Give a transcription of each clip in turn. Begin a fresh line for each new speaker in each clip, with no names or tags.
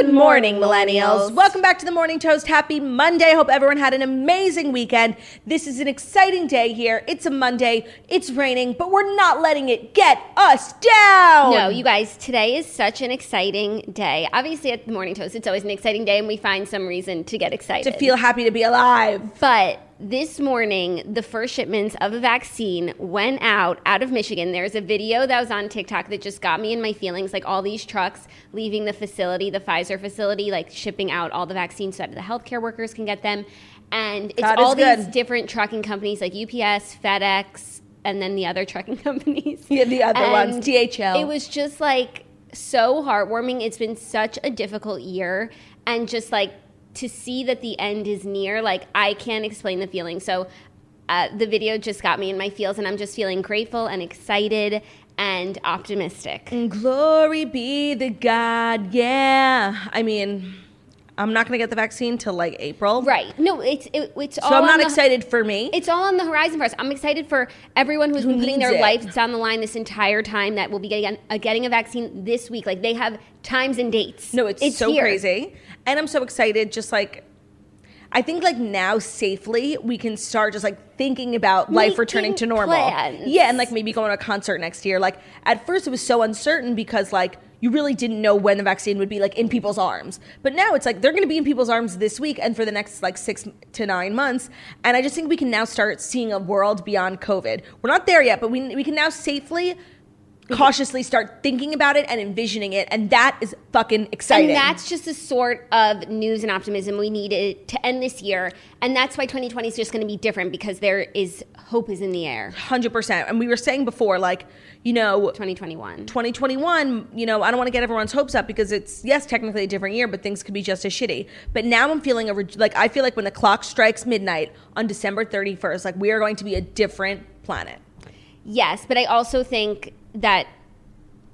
Good morning, millennials. Welcome back to the Morning Toast. Happy Monday. Hope everyone had an amazing weekend. This is an exciting day here. It's a Monday. It's raining, but we're not letting it get us down.
No, you guys, today is such an exciting day. Obviously, at the Morning Toast, it's always an exciting day, and we find some reason to get excited.
To feel happy to be alive.
But this morning, the first shipments of a vaccine went out out of Michigan. There's a video that was on TikTok that just got me in my feelings. Like all these trucks leaving the facility, the Pfizer facility, like shipping out all the vaccines so that the healthcare workers can get them. And it's
God
all these different trucking companies like UPS, FedEx, and then the other trucking companies.
Yeah, the other ones,
And
DHL.
It was just like so heartwarming. It's been such a difficult year, and just like to see that the end is near, like I can't explain the feeling. So uh, the video just got me in my feels, and I'm just feeling grateful and excited and optimistic.
And glory be the God. Yeah. I mean, I'm not going to get the vaccine till like April.
Right? No, it's it, it's all.
So I'm not
the-
excited for me.
It's all on the horizon for us. I'm excited for everyone who's been putting their
it.
lives down the line this entire time that will be getting, a, getting a vaccine this week. Like they have times and dates.
No, it's, it's so
here.
crazy. And I'm so excited. Just like, I think like now safely we can start just like thinking about life
Making
returning to normal.
plans.
Yeah, and like maybe going to a concert next year. Like at first it was so uncertain because like you really didn't know when the vaccine would be like in people's arms. But now it's like they're going to be in people's arms this week and for the next like 6 to 9 months. And I just think we can now start seeing a world beyond COVID. We're not there yet, but we we can now safely cautiously start thinking about it and envisioning it and that is fucking exciting.
And that's just the sort of news and optimism we needed to end this year. And that's why 2020 is just going to be different because there is hope is in the air.
Hundred percent. And we were saying before, like, you know,
2021.
2021, you know, I don't want to get everyone's hopes up because it's yes, technically a different year, but things could be just as shitty. But now I'm feeling a like I feel like when the clock strikes midnight on December 31st, like we are going to be a different planet.
Yes, but I also think that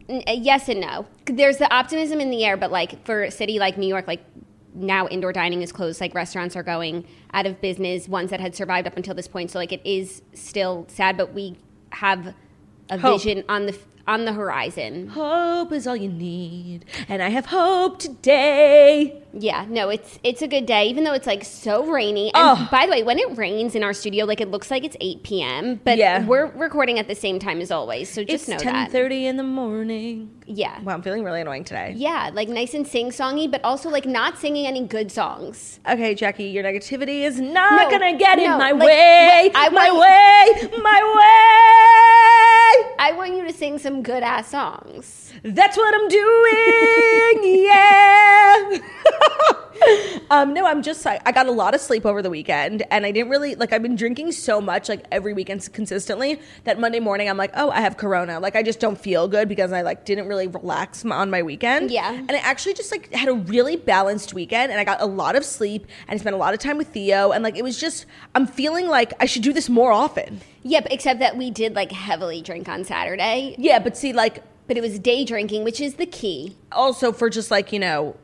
uh, yes and no. There's the optimism in the air, but like for a city like New York, like now indoor dining is closed, like restaurants are going out of business, ones that had survived up until this point. So like it is still sad, but we have a
Hope.
vision on the on the horizon.
Hope is all you need, and I have hope today.
Yeah, no, it's it's a good day, even though it's like so rainy. And
Oh.
by the way, when it rains in our studio, like it looks like it's eight p.m., but
Yeah.
we're recording at the same time as always. So
It's
just know
10:30 in the morning.
that. Yeah,
Wow, I'm feeling really annoying today.
yeah, like nice and sing songy, but also like not singing any good songs.
Okay, Jackie, your negativity is not
No,
gonna get in my
like,
way.
I
my way, my way.
I want you to sing some good ass songs.
That's what I'm doing. yeah. um, no, I'm just I, I got a lot of sleep over the weekend, and I didn't really like. I've been drinking so much, like every weekend consistently, that Monday morning I'm like, oh, I have Corona. Like I just don't feel good because I like didn't really relax m- on my weekend.
Yeah.
and I actually just like had a really balanced weekend, and I got a lot of sleep, and I spent a lot of time with Theo, and like it was just I'm feeling like I should do this more often.
Yep, except that we did like heavily drink on Saturday,
Yeah, but see, like
but it was day drinking, which is the key.
also for just like you know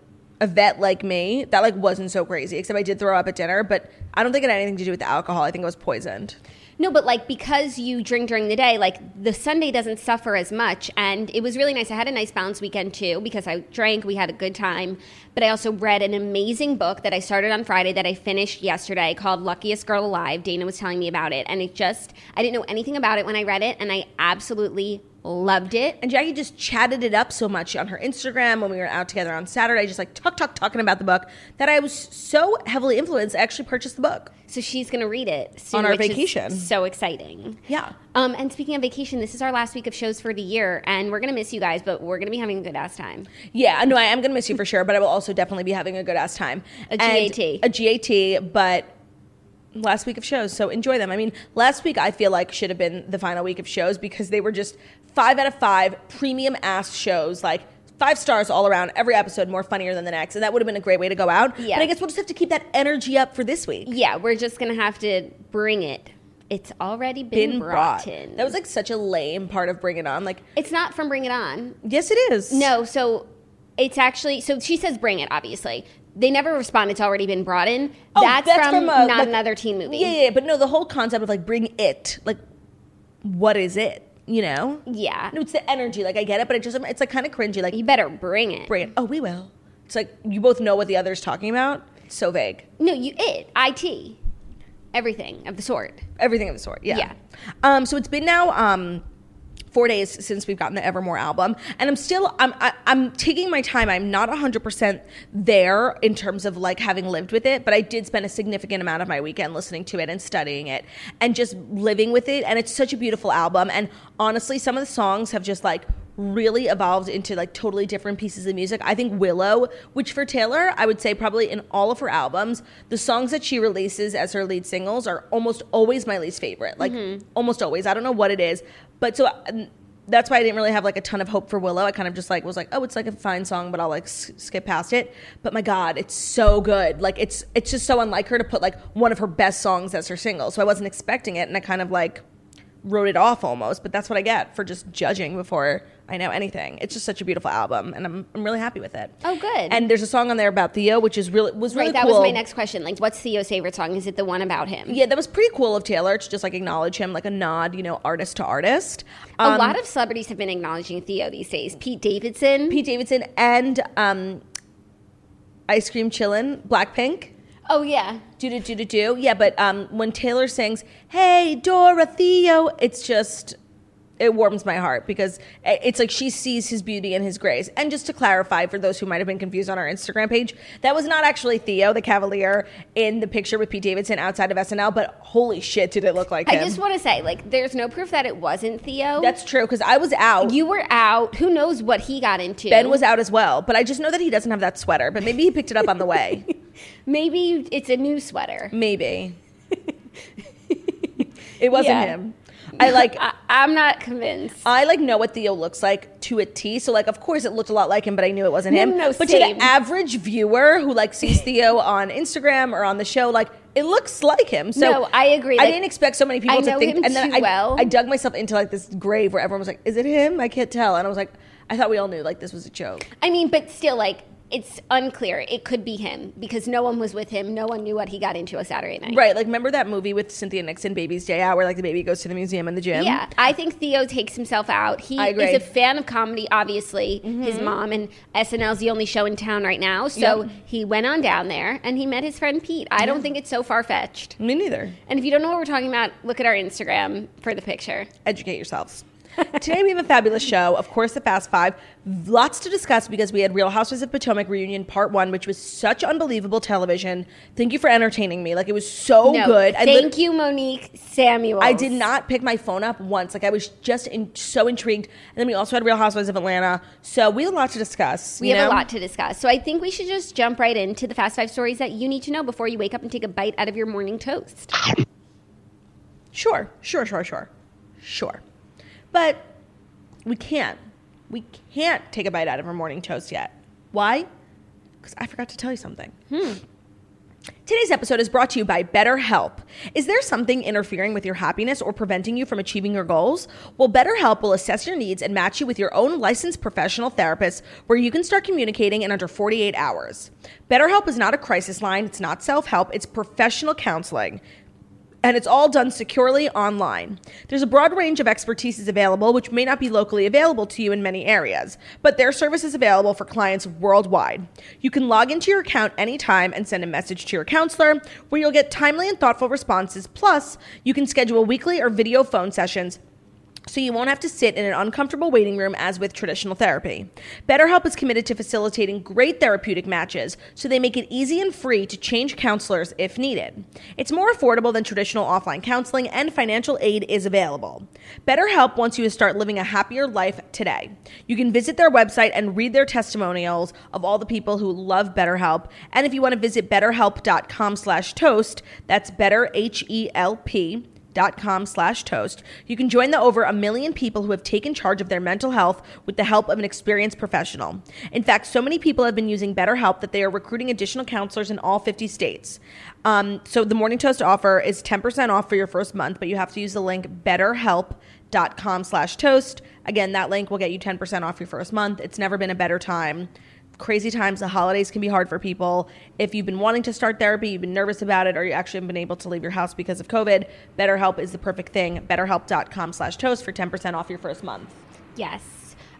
a vet like me that like wasn't so crazy except i did throw up at dinner but i don't think it had anything to do with the alcohol i think it was poisoned
No, but like because you drink during the day, like the Sunday doesn't suffer as much. And it was really nice. I had a nice balanced weekend too because I drank, we had a good time. But I also read an amazing book that I started on Friday that I finished yesterday called Luckiest Girl Alive. Dana was telling me about it. And it just, I didn't know anything about it when I read it. And I absolutely Loved it.
And Jackie just chatted it up so much on her Instagram when we were out together on Saturday, just like talk, talk, talking about the book, that I was so heavily influenced. I actually purchased the book.
So she's going to read it soon,
On our vacation.
so exciting.
Yeah.
Um, and speaking of vacation, this is our last week of shows for the year, and we're going to miss you guys, but we're going to be having a good ass time.
Yeah, no, I am going to miss you for sure, but I will also definitely be having a good ass time.
A
And
GAT.
A GAT, but last week of shows, so enjoy them. I mean, last week I feel like should have been the final week of shows because they were just five out of five premium ass shows, like five stars all around. Every episode more funnier than the next, and that would have been a great way to go out.
Yeah.
But I guess we'll just have to keep that energy up for this week.
Yeah, we're just going to have to bring it. It's already been,
Been
brought,
brought.
in.
That was like such a lame part of Bring It On. Like,
it's not from Bring It On.
yes, it is.
No, so it's actually so she says bring it. Obviously, they never respond. It's already been brought in.
Oh,
that's, from,
a-
not
like-
another teen movie.
Yeah, yeah, yeah, but no, the whole concept of like bring it, like, what is it? You know?
Yeah.
No, it's the energy. Like I get it, but it just it's like kind of cringy. Like
You better bring it.
bring it. Oh, we will. It's like you both know what the other's talking about. It's so vague.
No, you it it everything of the sort.
Everything of the sort. Yeah.
Yeah.
Um. So it's been now um four days since we've gotten the Evermore album, and I'm still I'm I, I'm taking my time. I'm not 100 percent there in terms of like having lived with it, but I did spend a significant amount of my weekend listening to it and studying it and just living with it. And it's such a beautiful album. And honestly, some of the songs have just like really evolved into like totally different pieces of music. I think Willow, which for Taylor, I would say probably in all of her albums, the songs that she releases as her lead singles are almost always my least favorite. Like mm-hmm. almost always. I don't know what it is, but so that's why I didn't really have like a ton of hope for Willow. I kind of just like was like, oh, it's like a fine song, but I'll like s- skip past it. But my God, it's so good. Like it's it's just so unlike her to put like one of her best songs as her single. So I wasn't expecting it, and I kind of like wrote it off almost. But that's what I get for just judging before I know anything. It's just such a beautiful album, and I'm I'm really happy with it.
Oh, good.
And there's a song on there about Theo, which is really was really
right, that
cool.
was my next question. Like, what's Theo's favorite song? Is it the one about him?
Yeah, that was pretty cool of Taylor to just like acknowledge him, like a nod, you know, artist to artist.
a
Um,
lot of celebrities have been acknowledging Theo these days. Pete Davidson.
Pete Davidson and um, Ice Cream Chillin', Blackpink.
oh yeah.
Do do do do do. Yeah, but um, when Taylor sings "Hey Dora Theo," it's just it warms my heart because it's like she sees his beauty and his grace. And just to clarify, for those who might have been confused on our Instagram page, that was not actually Theo, the Cavalier, in the picture with Pete Davidson outside of SNL. But holy shit, did it look like him.
I just want to say, like, there's no proof that it wasn't Theo.
That's true because I was out.
you were out. Who knows what he got into?
Ben was out as well, but I just know that he doesn't have that sweater. But maybe he picked it up on the way.
Maybe it's a new sweater.
Maybe. it wasn't
Yeah.
him. I like
I, I'm not convinced.
I like know what Theo looks like to a T. So like of course it looked a lot like him, but I knew it wasn't
No,
him.
no,
but
same.
to the average viewer who like sees Theo on Instagram or on the show, like it looks like him. So
No, I agree.
I
Like,
didn't expect so many people to think
him
and then
too
I,
well.
I dug myself into like this grave where everyone was like, Is it him? I can't tell. And I was like, I thought we all knew like this was a joke.
I mean, but still, like, it's unclear. It could be him because no one was with him. No one knew what he got into a Saturday night.
Right. Like remember that movie with Cynthia Nixon, Baby's Day Out, where like the baby goes to the museum and the gym?
Yeah, I think Theo takes himself out. He.
Mm-hmm.
is a fan of comedy, obviously. His mom and SNL's the only show in town right now. So
Yep.
he went on down there and he met his friend Pete. I don't think it's so far fetched.
Me neither.
And if you don't know what we're talking about, look at our Instagram for the picture.
educate yourselves. Today we have a fabulous show. Of course, the Fast Five. Lots to discuss because we had Real Housewives of Potomac reunion part one, which was such unbelievable television. Thank you for entertaining me. Like it was so
no,
good.
Thank you, Monique Samuel.
I did not pick my phone up once. Like I was just in, so intrigued. And then we also had Real Housewives of Atlanta. So we have a lot to discuss.
We have a lot to discuss. So I think we should just jump right into the fast five stories that you need to know before you wake up and take a bite out of your morning toast.
Sure, sure, sure, sure, sure. But we can't. We can't take a bite out of our morning toast yet. Why? Because I forgot to tell you something. Hmm. Today's episode is brought to you by BetterHelp. Is there something interfering with your happiness or preventing you from achieving your goals? Well, BetterHelp will assess your needs and match you with your own licensed professional therapist where you can start communicating in under 48 hours. BetterHelp is not a crisis line, it's not self help, it's professional counseling and it's all done securely online. There's a broad range of expertise available, which may not be locally available to you in many areas, but their service is available for clients worldwide. You can log into your account anytime and send a message to your counselor, where you'll get timely and thoughtful responses. Plus, you can schedule weekly or video phone sessions so you won't have to sit in an uncomfortable waiting room as with traditional therapy. BetterHelp is committed to facilitating great therapeutic matches, so they make it easy and free to change counselors if needed. It's more affordable than traditional offline counseling, and financial aid is available. BetterHelp wants you to start living a happier life today. You can visit their website and read their testimonials of all the people who love BetterHelp. And if you want to visit betterhelp.com slash toast, that's better H-E-L-P dot com slash toast. You can join the over a million people who have taken charge of their mental health with the help of an experienced professional. In fact so many people have been using betterhelp that they are recruiting additional counselors in all 50 states. Um, so the morning toast offer is 10% off for your first month but you have to use the link betterhelp.com slash toast. Again that link will get you 10% off your first month. It's never been a better time crazy times. The holidays can be hard for people. If you've been wanting to start therapy, you've been nervous about it, or you actually haven't been able to leave your house because of COVID, BetterHelp is the perfect thing. BetterHelp.com slash toast for 10% off your first month.
Yes.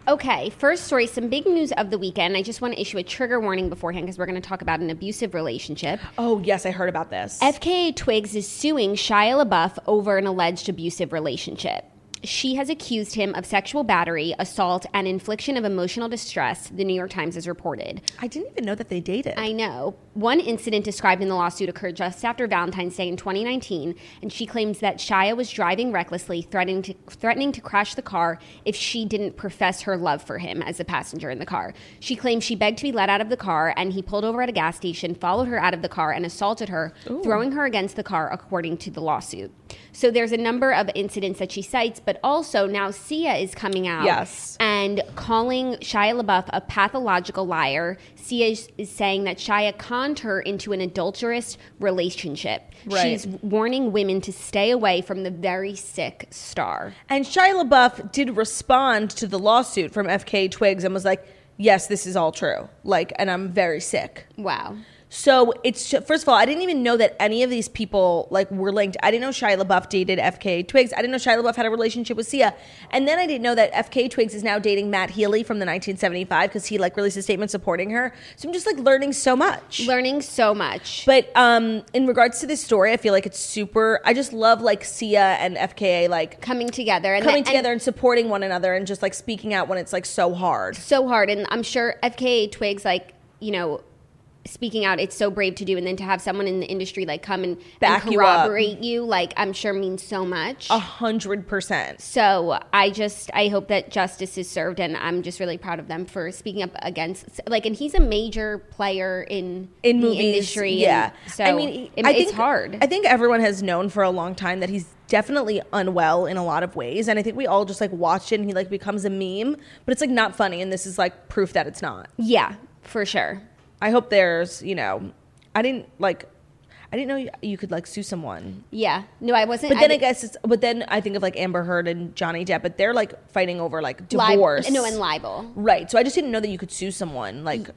Okay, first story, some big news of the weekend. I just want to issue a trigger warning beforehand because we're going to talk about an abusive relationship.
Oh, yes, I heard about this.
FKA Twigs is suing Shia LaBeouf over an alleged abusive relationship. She has accused him of sexual battery, assault, and infliction of emotional distress, the New York Times has reported.
I didn't even know that they dated.
I know. One incident described in the lawsuit occurred just after Valentine's Day in 2019, and she claims that Shia was driving recklessly, threatening to, threatening to crash the car if she didn't profess her love for him as a passenger in the car. She claims she begged to be let out of the car, and he pulled over at a gas station, followed her out of the car, and assaulted her, throwing her against the car, according to the lawsuit. So there's a number of incidents that she cites, but also now Sia is coming out
Yes.
and calling Shia LaBeouf a pathological liar. Sia is, is saying that Shia conned her into an adulterous relationship.
Right.
She's warning women to stay away from the very sick star.
And Shia LaBeouf did respond to the lawsuit from FK Twigs and was like, yes, this is all true. Like, and I'm very sick.
Wow.
So it's first of all, I didn't even know that any of these people like were linked. I didn't know Shia LaBeouf dated FKA Twigs. I didn't know Shia LaBeouf had a relationship with Sia, and then I didn't know that FKA Twigs is now dating Matt Healy from the 1975 because he like released a statement supporting her. So I'm just like learning so much.
Learning so much.
But um, in regards to this story, I feel like it's super. I just love like Sia and FKA like
coming together and
coming
and
together and supporting one another and just like speaking out when it's like so hard.
so hard. And I'm sure FKA Twigs, like, you know, speaking out, it's so brave to do. And then to have someone in the industry like come and,
Back
and
you up.
corroborate you, like, I'm sure means so much.
A hundred percent.
So I just I hope that justice is served, and I'm just really proud of them for speaking up against like, and he's a major player in
in
the
movies,
industry.
Yeah,
so
I mean,
it-
I
it's
think,
hard.
I think everyone has known for a long time that he's definitely unwell in a lot of ways, and I think we all just like watch it and he like becomes a meme, but it's like not funny, and this is like proof that it's not.
yeah, for sure.
I hope there's, you know, I didn't like, I didn't know you, you could like sue someone.
Yeah, no, I wasn't.
But then I,
didn't-
guess it's. But then I think of like Amber Heard and Johnny Depp, but they're like fighting over like
Lib-
divorce.
no, and libel.
Right. So I just didn't know that you could sue someone like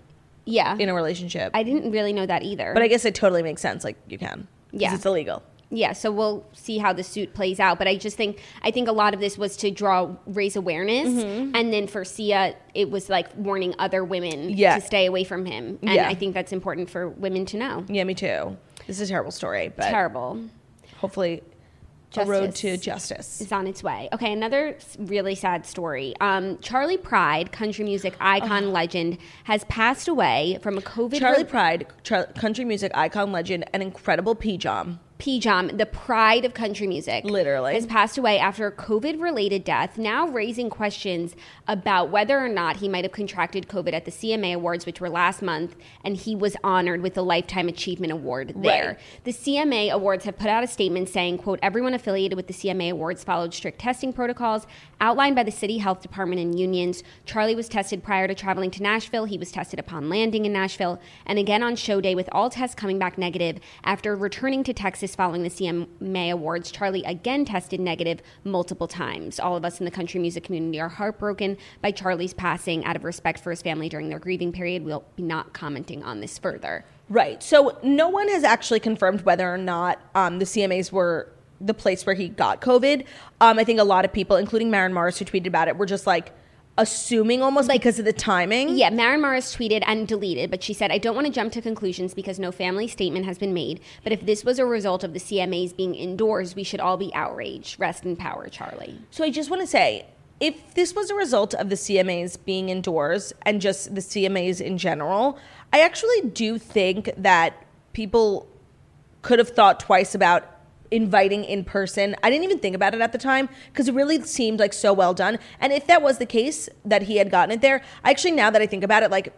Yeah,
in a relationship.
I didn't really know that either.
but I guess it totally makes sense. Like you can.
Yeah.
It's illegal.
Yeah, so we'll see how the suit plays out. But I just think I think a lot of this was to draw raise awareness,
Mm-hmm.
and then for Sia, it was like warning other women
Yeah.
to stay away from him. And
Yeah.
I think that's important for women to know.
Yeah, me too. This is a terrible story, but
Terrible.
hopefully a road to justice.
is on its way. Okay, another really sad story. Um, Charley Pride, country music icon legend, has passed away from a COVID.
Charley Pride, Char- country music icon legend, an incredible P-Jam.
Pijam, the pride of country music,
Literally.
has passed away after a COVID-related death. Now raising questions about whether or not he might have contracted COVID at the CMA Awards, which were last month, and he was honored with the Lifetime Achievement Award there.
Right.
The CMA Awards have put out a statement saying, "quote Everyone affiliated with the CMA Awards followed strict testing protocols outlined by the city health department and unions. Charley was tested prior to traveling to Nashville. He was tested upon landing in Nashville, and again on show day with all tests coming back negative. After returning to Texas following the CMA Awards, Charley again tested negative multiple times. All of us in the country music community are heartbroken by Charley's passing. Out of respect for his family during their grieving period, we'll be not commenting on this further."
Right. So no one has actually confirmed whether or not um, the CMAs were the place where he got COVID. Um, I think a lot of people, including Maren Morris, who tweeted about it, were just like, assuming almost like, because of the timing.
Yeah, Maren Morris tweeted and deleted, but she said, I don't want to jump to conclusions because no family statement has been made. But if this was a result of the CMAs being indoors, we should all be outraged. Rest in power, Charley.
So I just want to say, if this was a result of the CMAs being indoors and just the CMAs in general, I actually do think that people could have thought twice about inviting in person. I didn't even think about it at the time because it really seemed like so well done. And if that was the case that he had gotten it there, I actually now that I think about it, like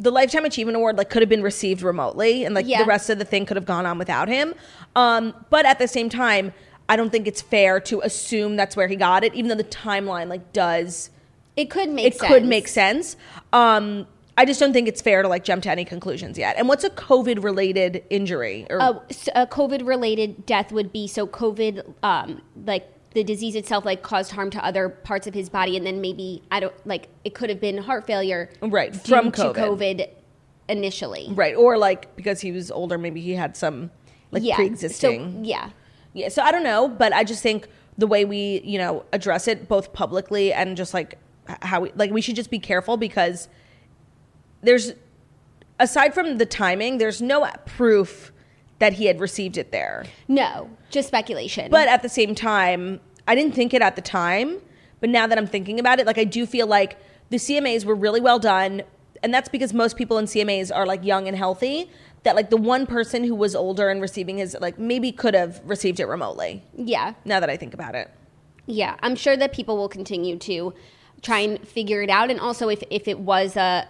the lifetime achievement award like could have been received remotely and like
Yeah.
the rest of the thing could have gone on without him. Um, but at the same time, I don't think it's fair to assume that's where he got it, even though the timeline like does
It could make
it
sense.
could make sense. Um, I just don't think it's fair to like jump to any conclusions yet. And what's a COVID related injury? Or
a, a COVID related death would be so COVID, um, like the disease itself, like caused harm to other parts of his body, and then maybe I don't like it could have been heart failure,
Right, from
to
COVID.
COVID initially,
right, or like because he was older, maybe he had some like
yeah,
pre-existing.
So, yeah,
Yeah, so I don't know, but I just think the way we, you know, address it both publicly and just like how we like we should just be careful because there's aside from the timing, there's no proof that he had received it there.
no, just speculation.
But at the same time, I didn't think it at the time, but now that I'm thinking about it, like I do feel like the CMAs were really well done, and that's because most people in CMAs are like young and healthy. That like the one person who was older and receiving his like maybe could have received it remotely.
yeah,
Now that I think about it.
Yeah, I'm sure that people will continue to try and figure it out. And also, if, if it was a,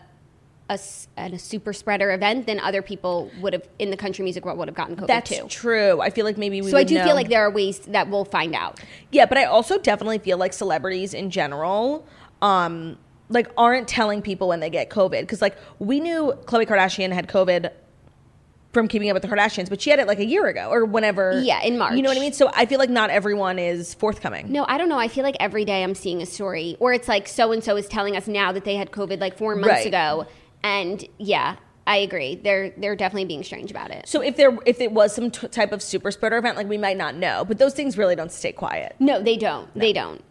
a, a super spreader event, then other people would have, in the country music world, would have gotten COVID
That's
too.
true. I feel like maybe we
So I do
know.
feel like there are ways that we'll find out.
Yeah, but I also definitely feel like celebrities in general, um, like aren't telling people when they get COVID because like we knew Khloe Kardashian had COVID from Keeping Up with the Kardashians, but she had it like a year ago or whenever.
Yeah, in March.
You know what I mean? So I feel like not everyone is forthcoming.
No, I don't know. I feel like every day I'm seeing a story, or it's like so and so is telling us now that they had COVID like four months
Right.
ago, and yeah, I agree. They're they're definitely being strange about it.
So if there if it was some t- type of super spreader event, like we might not know, but those things really don't stay quiet.
No, they don't. They don't.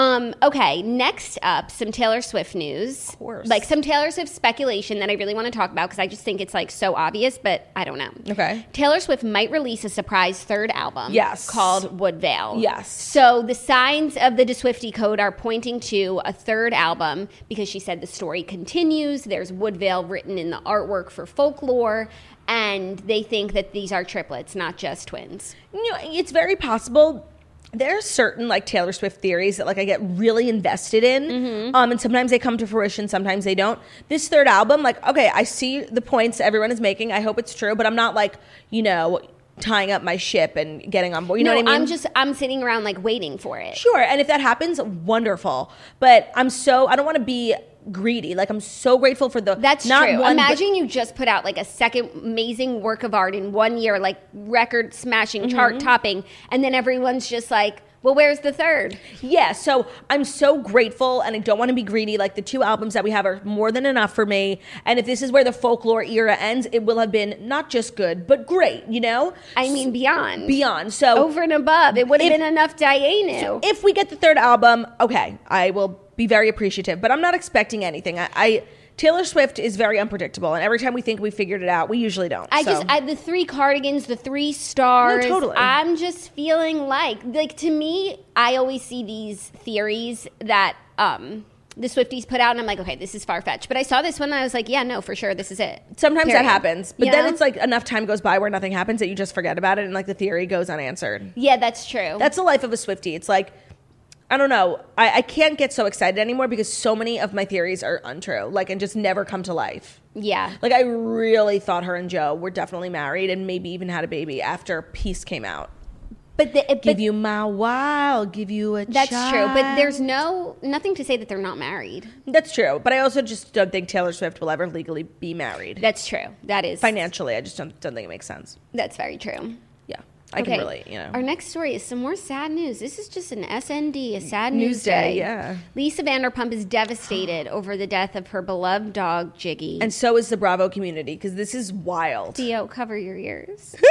Um, okay, next up, some Taylor Swift news. Of
course.
Like some Taylor Swift speculation that I really want to talk about because I just think it's like so obvious, but I don't know.
Okay.
Taylor Swift might release a surprise third album.
Yes.
Called Woodvale.
Yes.
So the signs of the DeSwifty code are pointing to a third album because she said the story continues. There's Woodvale written in the artwork for folklore. And they think that these are triplets, not just twins.
you know, it's very possible. There are certain like Taylor Swift theories that like I get really invested in,
Mm-hmm.
um, and sometimes they come to fruition, sometimes they don't. This third album, like, okay, I see the points everyone is making. I hope it's true, but I'm not like you know tying up my ship and getting on board. You know what I mean?
I'm just I'm sitting around like waiting for it.
sure, and if that happens, wonderful. But I'm so I don't want to be greedy. Like I'm so grateful for the
That's
not
true.
One,
Imagine you just put out like a second amazing work of art in one year, like record smashing,
Mm-hmm.
chart topping, and then everyone's just like, "Well, where's the third?
Yeah, so I'm so grateful and I don't want to be greedy. Like the two albums that we have are more than enough for me. And if this is where the folklore era ends, it will have been not just good, but great, you know?
I mean, beyond,
Beyond. So
over and above. It would have
If-
been enough Dayenu.
if we get the third album, okay, I will be very appreciative, but I'm not expecting anything. I, I Taylor Swift is very unpredictable, and every time we think we figured it out, we usually don't.
I
So-
just I, the three cardigans, the three stars.
No, totally.
I'm just feeling like like to me, I always see these theories that um the Swifties put out, and I'm like, okay, this is far fetched. But I saw this one, and I was like, yeah, no, for sure, this is it.
Sometimes
Period.
that happens, but
You
then
know?
it's like enough time goes by where nothing happens that you just forget about it, and like the theory goes unanswered.
yeah, that's true.
That's the life of a Swifty. It's like, I don't know. I, I can't get so excited anymore because so many of my theories are untrue, like, and just never come to life.
yeah.
Like, I really thought her and Joe were definitely married and maybe even had a baby after Peace came out.
But, the, but
Give you my wow, give you a
that's true. But there's no nothing to say that they're not married.
That's true. But I also just don't think Taylor Swift will ever legally be married.
That's true. That is
Financially, I just don't, don't think it makes sense.
That's very true.
I can really, you know.
Our next story is some more sad news. This is just an SND, a sad
News
news,
day,
day.
yeah.
Lisa Vanderpump is devastated over the death of her beloved dog, Giggy.
and so is the Bravo community because this is wild.
Theo, cover your ears.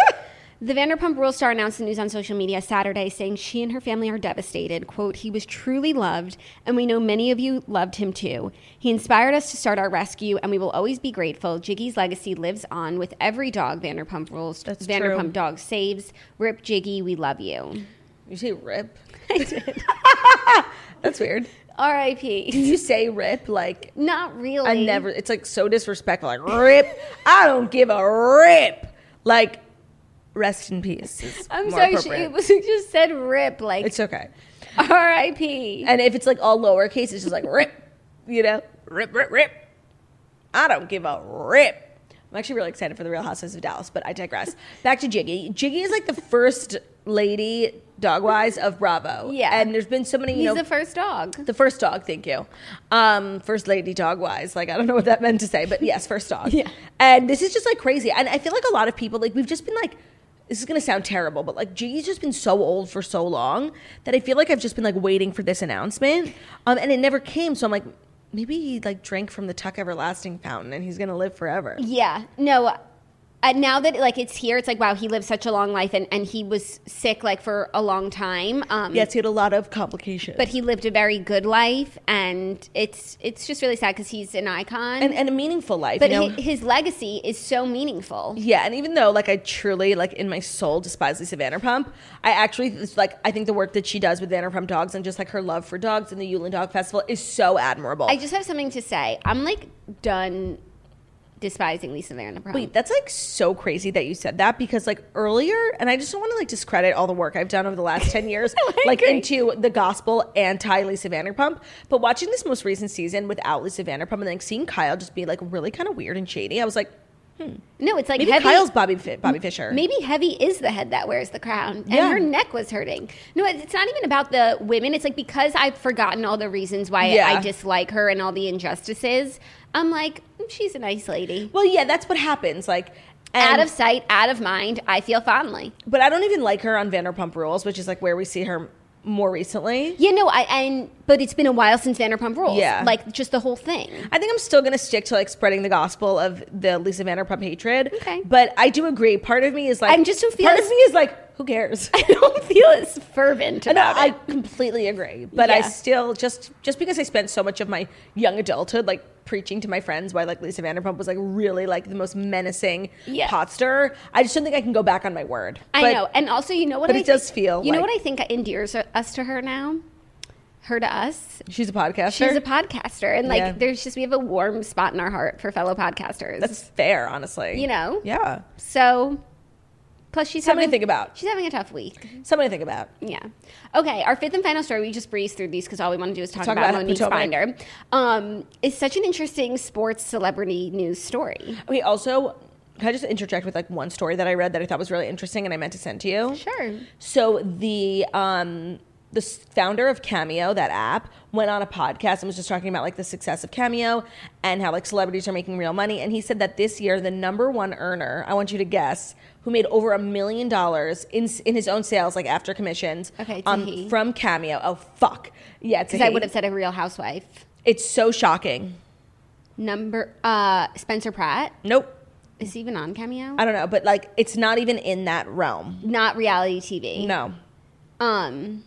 The Vanderpump Rules star announced the news on social media Saturday, saying she and her family are devastated. "Quote: He was truly loved, and we know many of you loved him too. He inspired us to start our rescue, and we will always be grateful. Giggy's legacy lives on with every dog Vanderpump Rules.
That's
Vanderpump
true.
dog saves. Rip Giggy, we love you.
You say rip? I did. That's weird.
R.I.P.
you say rip like
Not really.
I never? It's like so disrespectful. Like rip. I don't give a rip. Like rest in peace.
I'm sorry. She, it was it just said rip like
It's okay.
R.I.P.
And if it's like all lowercase, it's just like rip. You know, rip, rip, rip. I don't give a rip. I'm actually really excited for the Real Housewives of Dallas, but I digress. Back to Giggy. Giggy is like the first lady dog wise of Bravo.
Yeah.
and there's been so many. You
He's
know,
the first dog.
The first dog, thank you. Um, first lady dog wise. Like, I don't know what that meant to say, but yes, first dog.
Yeah.
And this is just like crazy. And I feel like a lot of people, like, we've just been like, this is gonna sound terrible, but like Giggy's just been so old for so long that I feel like I've just been like waiting for this announcement. Um, and it never came. So I'm like, maybe he like drank from the Tuck Everlasting fountain and he's gonna live forever.
Yeah. No. Uh, now that like it's here, it's like wow, he lived such a long life, and, and he was sick like for a long time. Um,
Yes, he had a lot of complications.
but he lived a very good life, and it's it's just really sad because he's an icon.
and, and a meaningful life.
but
you know?
hi- his legacy is so meaningful.
Yeah, and even though like I truly like in my soul despise Lisa Vanderpump, I actually like I think the work that she does with the Vanderpump Dogs and just like her love for dogs and the Yulin Dog Festival is so admirable.
I just have something to say. I'm like done despising Lisa Vanderpump.
Wait, that's like so crazy that you said that because like earlier, and I just don't want to like discredit all the work I've done over the last 10 years, like into the gospel anti Lisa Vanderpump. But watching this most recent season without Lisa Vanderpump and like seeing Kyle just be like really kind of weird and shady, I was like, hmm.
no, it's like
maybe
heavy.
Kyle's Bobby, Bobby Fisher.
Maybe Heavy is the head that wears the crown, and
Yeah.
her neck was hurting. No, it's not even about the women. It's like because I've forgotten all the reasons why
Yeah.
I dislike her and all the injustices. I'm like, "Mm, she's a nice lady.
Well, yeah, that's what happens. Like,
out of sight, out of mind. I feel fondly.
But I don't even like her on Vanderpump Rules, which is like where we see her more recently.
You know, I and but it's been a while since Vanderpump Rules.
Yeah.
like just the whole thing.
I think I'm still gonna stick to like spreading the gospel of the Lisa Vanderpump hatred.
Okay.
But I do agree. Part of me is like,
I'm just feel
part of me is like, who cares?
I don't feel as fervent about
I
it.
completely agree. But I still just just because I spent so much of my young adulthood like preaching to my friends why like Lisa Vanderpump was like really like the most menacing
Yeah.
pot stirrer. I just don't think I can go back on my word.
I
But-
know, and also you know what
but
I
it does
think-
feel
You know what I think endears us to her now. Her to us.
She's a podcaster.
She's a podcaster, and like
Yeah.
there's just we have a warm spot in our heart for fellow podcasters.
That's fair, honestly.
You know?
Yeah.
so. Plus, she's
Something to
having
think about.
She's having a tough week.
Something to think about.
Yeah. Okay. Our fifth and final story. We just breezed through these because all we want to do is talk,
Talk
about,
about
Monique's
Potomac.
binder. Um, it's such an interesting sports celebrity news story.
Okay, also, can I just interject with like one story that I read that I thought was really interesting and I meant to send to you?
Sure.
So the um the founder of Cameo, that app, went on a podcast and was just talking about like the success of Cameo and how like celebrities are making real money. And he said that this year the number one earner, I want you to guess, who made over a million dollars in in his own sales, like after commissions,
Okay,
um, from Cameo. Oh fuck, yeah, it's
Because I would have said a Real Housewife.
It's so shocking.
Number uh, Spencer Pratt
Nope,
is he even on Cameo.
I don't know, but like it's not even in that realm.
Not reality TV.
No,
Um.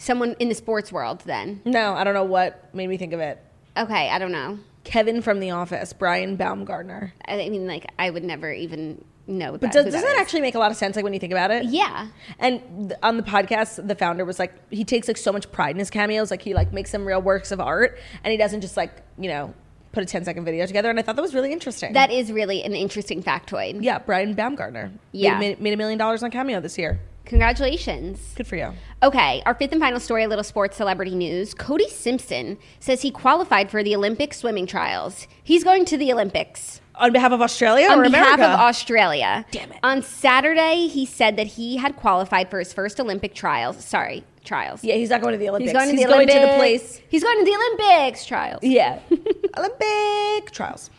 Someone in the sports world, then.
no, I don't know what made me think of it.
Okay, I don't know.
Kevin from The Office, Brian Baumgartner.
I mean, like, I would never even know.
But
that,
does,
who
does that
is.
actually make a lot of sense? Like when you think about it.
Yeah.
And th- on the podcast, the founder was like, he takes like so much pride in his cameos. Like he like makes them real works of art, and he doesn't just like you know put a 10 second video together. And I thought that was really interesting.
That is really an interesting factoid.
yeah, Brian Baumgartner.
Yeah.
made, made a million dollars on Cameo this year.
Congratulations.
Good for you.
Okay, our fifth and final story, a little sports celebrity news. Cody Simpson says he qualified for the Olympic swimming trials. He's going to the Olympics.
On behalf of Australia
on behalf
America?
of Australia.
Damn it.
On Saturday, he said that he had qualified for his first Olympic trials. Sorry, trials.
yeah, he's not going to the Olympics.
He's going to the
going
Olympics.
to the place.
He's going to the Olympics trials.
Yeah, Olympic trials.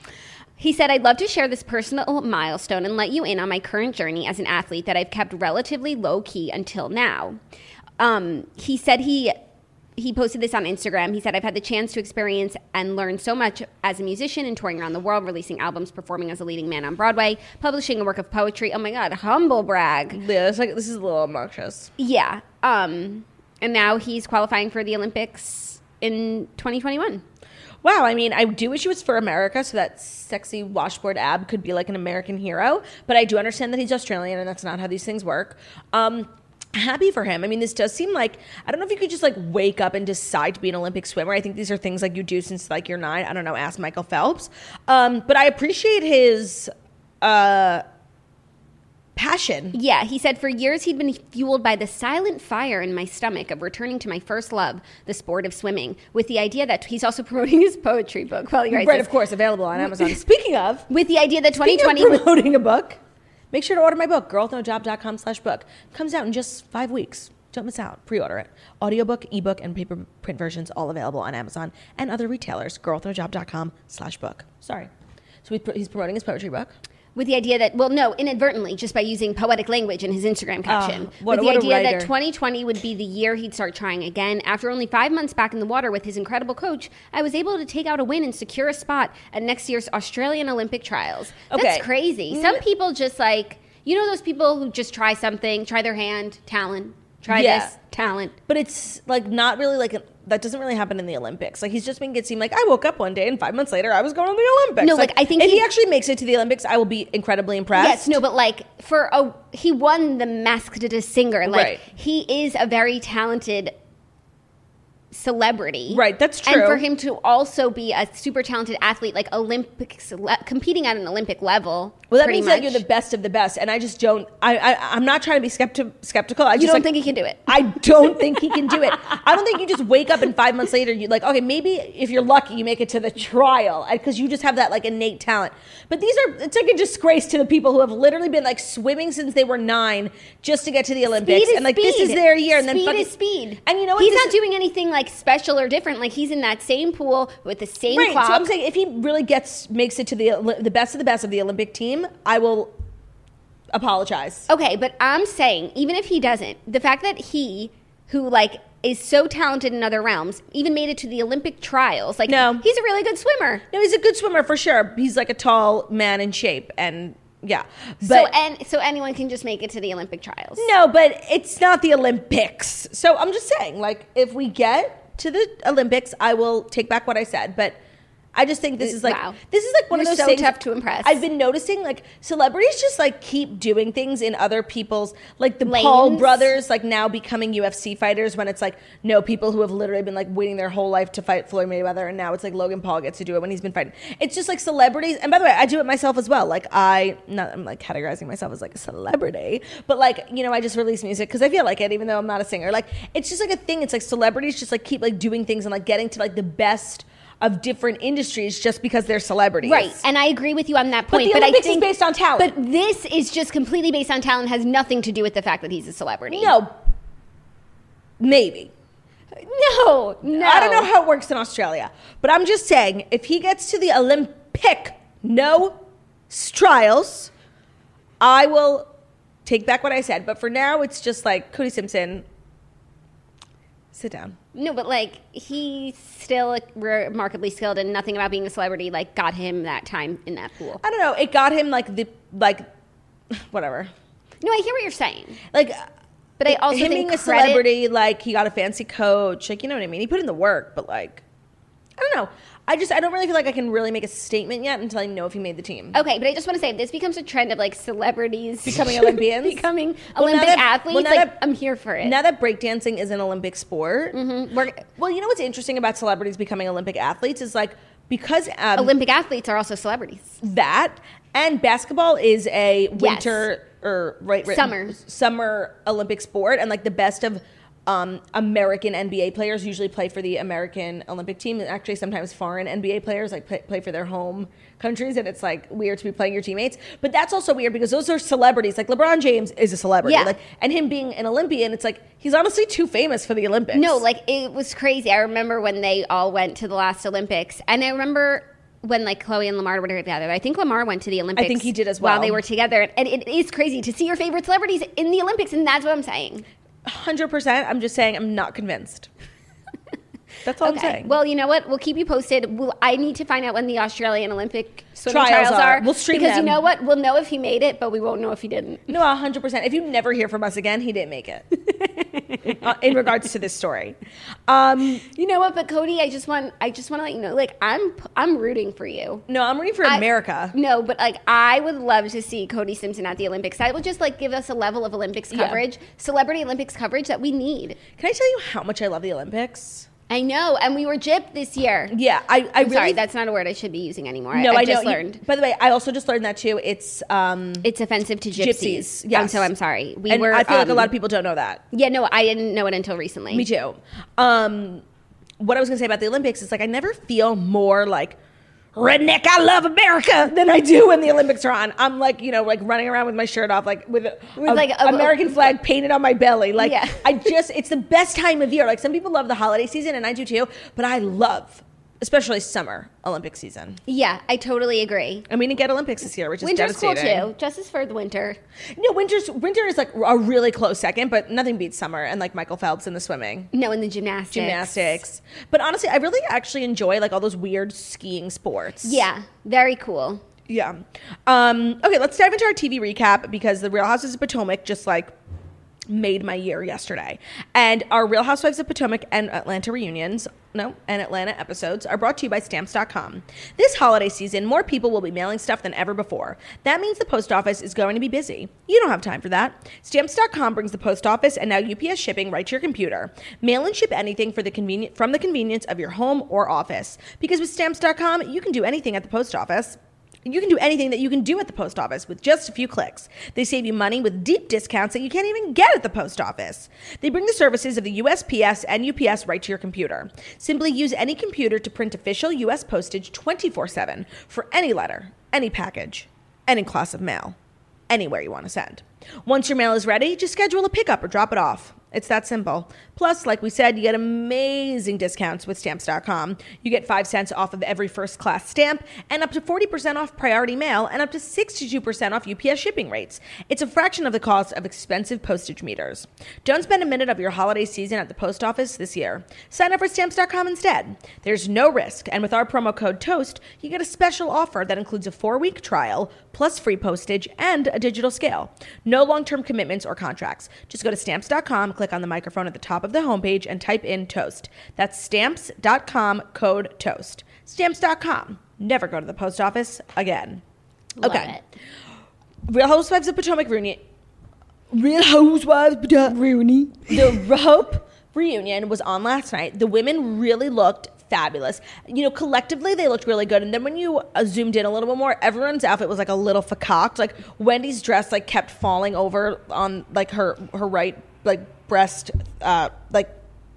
He said, I'd love to share this personal milestone and let you in on my current journey as an athlete that I've kept relatively low key until now. Um, he said he he posted this on Instagram. He said, I've had the chance to experience and learn so much as a musician and touring around the world, releasing albums, performing as a leading man on Broadway, publishing a work of poetry. Oh my God, humble brag.
Yeah, it's like this is a little obnoxious.
Yeah. Um, and now he's qualifying for the Olympics in 2021.
Wow, I mean, I do wish it was for America so that sexy washboard ab could be like an American hero, but I do understand that he's Australian and that's not how these things work. Um, happy for him. I mean, this does seem like I don't know if you could just like wake up and decide to be an Olympic swimmer. I think these are things like you do since like you're nine. I don't know. Ask Michael Phelps. Um, but I appreciate his uh, passion.
Yeah, he said for years he'd been fueled by the silent fire in my stomach of returning to my first love, the sport of swimming, with the idea that he's also promoting his poetry book. Well,
Right, of course, available on Amazon. Speaking of,
With the idea that 2020
of
was
promoting a book, make sure to order my book, girlwithnojob.com slash book. Comes out in just five weeks. Don't miss out. Pre-order it. Audiobook, ebook, and paper print versions all available on Amazon and other retailers. girlwithnojob.com slash book. Sorry. So he's promoting his poetry book.
With the idea that well no inadvertently just by using poetic language in his instagram caption.
Ah, what-
with the idea that 2020 would be the year he'd start trying again. After only five months back in the water with his incredible coach i was able to take out a win and secure a spot at next year's australian olympic trials.
Okay.
that's crazy. Some people just like you know those people who just try something try their hand talent try
Yeah.
this talent
But it's like not really like a, that doesn't really happen in the Olympics. Like he's just making it seem like I woke up one day and five months later I was going to the Olympics.
No, like, I think
if he,
he-
actually makes it to the Olympics, I will be incredibly impressed.
Yes, no, but like for a he won the Masked Singer. Like
Right.
he is a very talented celebrity.
Right, that's true.
And for him to also be a super talented athlete, like Olympics, competing at an Olympic level.
Well, that means
much,
that you're the best of the best, and I just don't. I, I I'm not trying to be skepti- skeptical. I
You
just
don't
like,
think he can do it?
I don't think he can do it. I don't think you just wake up and five months later you're like okay maybe if you're lucky you make it to the trial because you just have that like innate talent. But these are it's like a disgrace to the people who have literally been like swimming since they were nine just to get to the Olympics
Speed
and like this is their year and then
speed
fucking,
is speed.
And you know what?
He's
This
not
is-
doing anything like special or different. Like he's in that same pool with the same
Right.
clock.
So I'm saying if he really gets makes it to the the best of the best of the Olympic team, I will apologize.
Okay, but I'm saying even if he doesn't, the fact that he, who like is so talented in other realms, even made it to the Olympic trials, like
No.
he's a really good swimmer.
No, he's a good swimmer for sure. He's like a tall man in shape, and yeah. But
so and so anyone can just make it to the Olympic trials.
no, but it's not the Olympics. So I'm just saying, like, if we get to the Olympics, I will take back what I said. But I just think this is like
Wow.
this is like one
You're
of those
so
things
tough to impress.
I've been noticing like celebrities just like keep doing things in other people's like the Paul brothers like now becoming UFC fighters when it's like no people who have literally been like waiting their whole life to fight Floyd Mayweather and now it's like Logan Paul gets to do it when he's been fighting. It's just like celebrities and by the way I do it myself as well. Like I not I'm like categorizing myself as like a celebrity, but like you know I just release music because I feel like it even though I'm not a singer. Like it's just like a thing. It's like celebrities just like keep like doing things and like getting to like the best of different industries just because they're celebrities.
Right, and I agree with you on that point.
But the
I
Olympics is
think,
based on talent.
But this is just completely based on talent. Has nothing to do with the fact that he's a celebrity.
No, maybe.
no, no.
I don't know how it works in Australia, but I'm just saying if he gets to the Olympic no trials, I will take back what I said. But for now, it's just like Cody Simpson. Sit down.
No, but like he's still remarkably skilled, and nothing about being a celebrity like got him that time in that pool.
I don't know. It got him like the like whatever.
No, I hear what you're saying,
Like,
but I also
him
think
being a
credit-
celebrity, like he got a fancy coach, like you know what I mean. He put in the work, but like, I don't know. I just I don't really feel like I can really make a statement yet until I know if he made the team.
Okay, but I just want to say if this becomes a trend of like celebrities
Becoming Olympians?
becoming
Well,
Olympic
that-
athletes.
well,
like
that-
I'm here for it.
Now that breakdancing is an Olympic sport,
Mhm. We're,
well, you know what's interesting about celebrities becoming Olympic athletes is like because um,
Olympic athletes are also celebrities.
that and basketball is a winter or right, right
Summer.
summer Olympic sport, and like the best of um, American NBA players usually play for the American Olympic team, and actually sometimes foreign NBA players like play, play for their home countries, and it's like weird to be playing your teammates. But that's also weird because those are celebrities. Like LeBron James is a celebrity,
Yeah.
like and him being an Olympian, it's like he's honestly too famous for the Olympics.
No, like it was crazy. I remember when they all went to the last Olympics, and I remember when like Khloe and Lamar were together. I think Lamar went to the Olympics.
I think he did as well.
while they were together, and it is crazy to see your favorite celebrities in the Olympics, and that's what I'm saying.
Hundred percent. I'm just saying I'm not convinced. That's all I'm saying.
Well, you know what? We'll keep you posted. We'll, I need to find out when the Australian Olympic swimming
Trials
trials,
are.
are.
We'll stream
because
them.
you know what? We'll know if he made it, but we won't know if he didn't.
no, hundred percent. If you never hear from us again, he didn't make it. uh, in regards to this story, um,
You know what? But Cody, I just want I just want to let you know, like I'm I'm rooting for you.
no, I'm rooting for
I-
America.
No, but like I would love to see Cody Simpson at the Olympics. That will just like give us a level of Olympics
Yeah.
coverage, celebrity Olympics coverage that we need.
Can I tell you how much I love the Olympics?
I know, and we were gypped this year.
Yeah, I, I
I'm
really.
sorry, that's not a word I should be using anymore.
no,
I,
I
just
know.
learned.
By the way, I also just learned that too. It's um,
It's offensive to gypsies.
gypsies. Yes.
Um, so I'm sorry. We
and
were.
I feel like a
um,
lot of people don't know that.
Yeah, no, I didn't know it until recently.
Me too. Um, what I was gonna say about the Olympics is like I never feel more like redneck. I love America than I do when the Olympics are on. I'm like you know like running around with my shirt off, like with, a,
With,
a
like, a-
American flag painted on my belly. Like
Yeah.
I just it's the best time of year. Like some people love the holiday season, and I do too. But I love especially summer Olympic season.
Yeah, I totally agree.
And we didn't get Olympics this year, which is
Winter's cool too. Justice for the winter.
No, winter's winter is like a really close second, but nothing beats summer and like Michael Phelps in the swimming.
No, in the gymnastics.
gymnastics. But honestly, I really actually enjoy like all those weird skiing sports.
Yeah, very cool.
Yeah. Um, okay, let's dive into our TV recap because the Real Houses of Potomac just like made my year yesterday. And our Real Housewives of Potomac and Atlanta reunions, no, and Atlanta episodes are brought to you by stamps.com. This holiday season, more people will be mailing stuff than ever before. That means the post office is going to be busy. You don't have time for that. Stamps.com brings the post office and now UPS shipping right to your computer. Mail and ship anything for the convenient from the convenience of your home or office. Because with stamps.com, you can do anything at the post office. You can do anything that you can do at the post office with just a few clicks. They save you money with deep discounts that you can't even get at the post office. They bring the services of the USPS and UPS right to your computer. Simply use any computer to print official US postage 24 7 for any letter, any package, any class of mail, anywhere you want to send. Once your mail is ready, just schedule a pickup or drop it off. It's that simple. Plus, like we said, you get amazing discounts with stamps.com. You get 5 cents off of every first class stamp and up to 40% off priority mail and up to 62% off UPS shipping rates. It's a fraction of the cost of expensive postage meters. Don't spend a minute of your holiday season at the post office this year. Sign up for stamps.com instead. There's no risk, and with our promo code TOAST, you get a special offer that includes a 4-week trial plus free postage and a digital scale. No long-term commitments or contracts. Just go to stamps.com, click on the microphone at the top of the homepage and type in TOAST. That's stamps.com code TOAST. Stamps.com. Never go to the post office again.
Love
okay.
it.
Real Housewives of Potomac reunion. Real Housewives of Potomac reunion. The Hope reunion was on last night. The women really looked fabulous. You know, collectively they looked really good. And then when you uh, zoomed in a little bit more, everyone's outfit was like a little fakaked. Like Wendy's dress like kept falling over on like her her right like breast uh like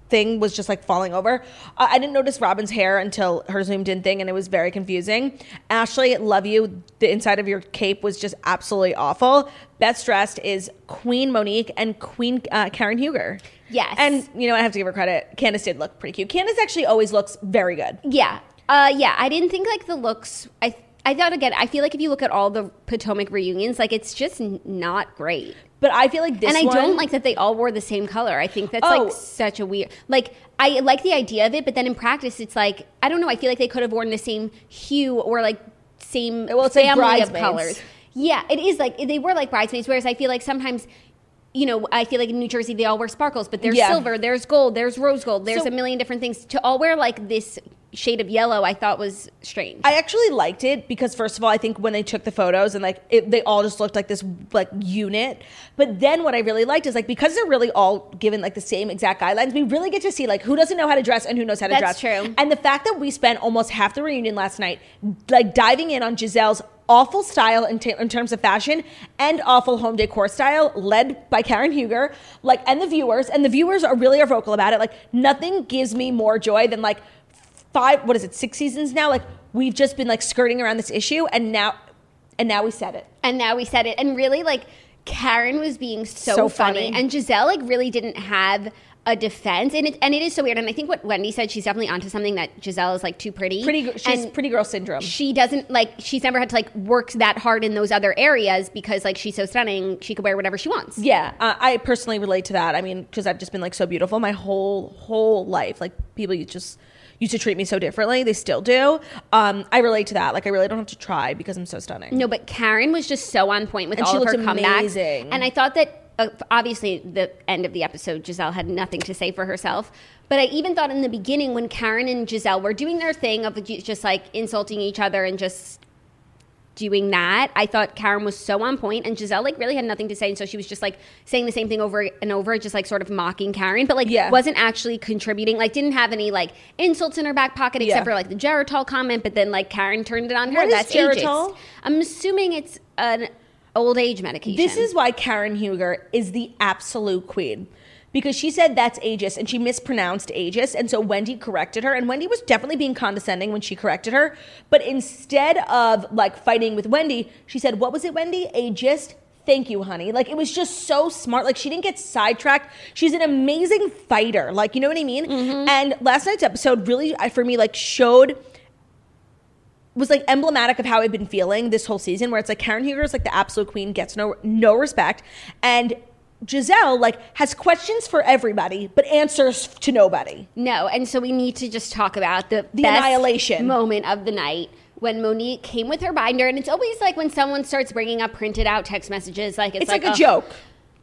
thing was just like falling over. Uh, I didn't notice Robyn's hair until her zoomed in thing, and it was very confusing. Ashley, love you. The inside of your cape was just absolutely awful. Best dressed is Queen Monique and Queen uh, Karen Huger.
Yes.
And, you know, I have to give her credit. Candiace did look pretty cute. Candiace actually always looks very good.
Yeah. Uh, yeah, I didn't think like the looks. I I thought again. I feel like if you look at all the Potomac reunions, like it's just not great.
But I feel like this
and I
one-
don't like that they all wore the same color. I think that's
Oh.
like such a weird. Like I like the idea of it, but then in practice, it's like I don't know. I feel like they could have worn the same hue or like same
Well, it's like
family of colors. Yeah, it is like they were like bridesmaids. Whereas I feel like sometimes. You know, I feel like in New Jersey they all wear sparkles, but there's
Yeah.
silver, there's gold, there's rose gold, there's
So-
a million different things. To all wear like this shade of yellow, I thought was strange.
I actually liked it because first of all, I think when they took the photos and like it, they all just looked like this like unit. But then what I really liked is like because they're really all given like the same exact guidelines, we really get to see like who doesn't know how to dress and who knows how to
That's
dress.
true.
And the fact that we spent almost half the reunion last night like diving in on Gizelle's awful style in, t- in terms of fashion and awful home decor style led by Karen Huger like and the viewers and the viewers are really are vocal about it like nothing gives me more joy than like five what is it six seasons now like we've just been like skirting around this issue and now and now we said it
And now we said it. And really, like, Karen was being so,
So
funny.
funny.
And Gizelle, like, really didn't have a defense, and it and it is so weird. And I think what Wendy said, she's definitely onto something that Gizelle is like too pretty.
Pretty, she's pretty girl syndrome.
She doesn't like. She's never had to like work that hard in those other areas because like she's so stunning. She could wear whatever she wants.
Yeah, uh, I personally relate to that. I mean, because I've just been like so beautiful my whole whole life. Like people you just used to treat me so differently. They still do. Um, I relate to that. Like I really don't have to try because I'm so stunning.
No, but Karen was just so on point with
And
all
she
of her
looked
comebacks.
amazing.
And I thought that uh, obviously the end of the episode, Gizelle had nothing to say for herself. But I even thought in the beginning when Karen and Gizelle were doing their thing of just like insulting each other and just doing that, I thought Karen was so on point and Gizelle like really had nothing to say. And so she was just like saying the same thing over and over, just like sort of mocking Karen, but like
Yeah.
wasn't actually contributing, like didn't have any like insults in her back pocket except
Yeah.
for like the Geritol comment. But then like Karen turned it on her.
What is
That's
Geritol?
ageist. I'm assuming it's an old age medication.
This is why Karen Huger is the absolute queen. Because she said that's ageist and she mispronounced ageist. And so Wendy corrected her. And Wendy was definitely being condescending when she corrected her. But instead of like fighting with Wendy, she said, What was it, Wendy? Ageist? Thank you, honey. Like it was just so smart. Like she didn't get sidetracked. She's an amazing fighter. Like, you know what I mean? Mm-hmm. And last night's episode really, for me, like showed was like emblematic of how I've been feeling this whole season, where it's like Karen Huger is like the absolute queen, gets no no respect, and Gizelle like has questions for everybody but answers to nobody.
no, and so we need to just talk about the
The annihilation.
moment of the night when Monique came with her binder, and it's always like when someone starts bringing up printed out text messages, like it's,
It's like, a
oh.
joke.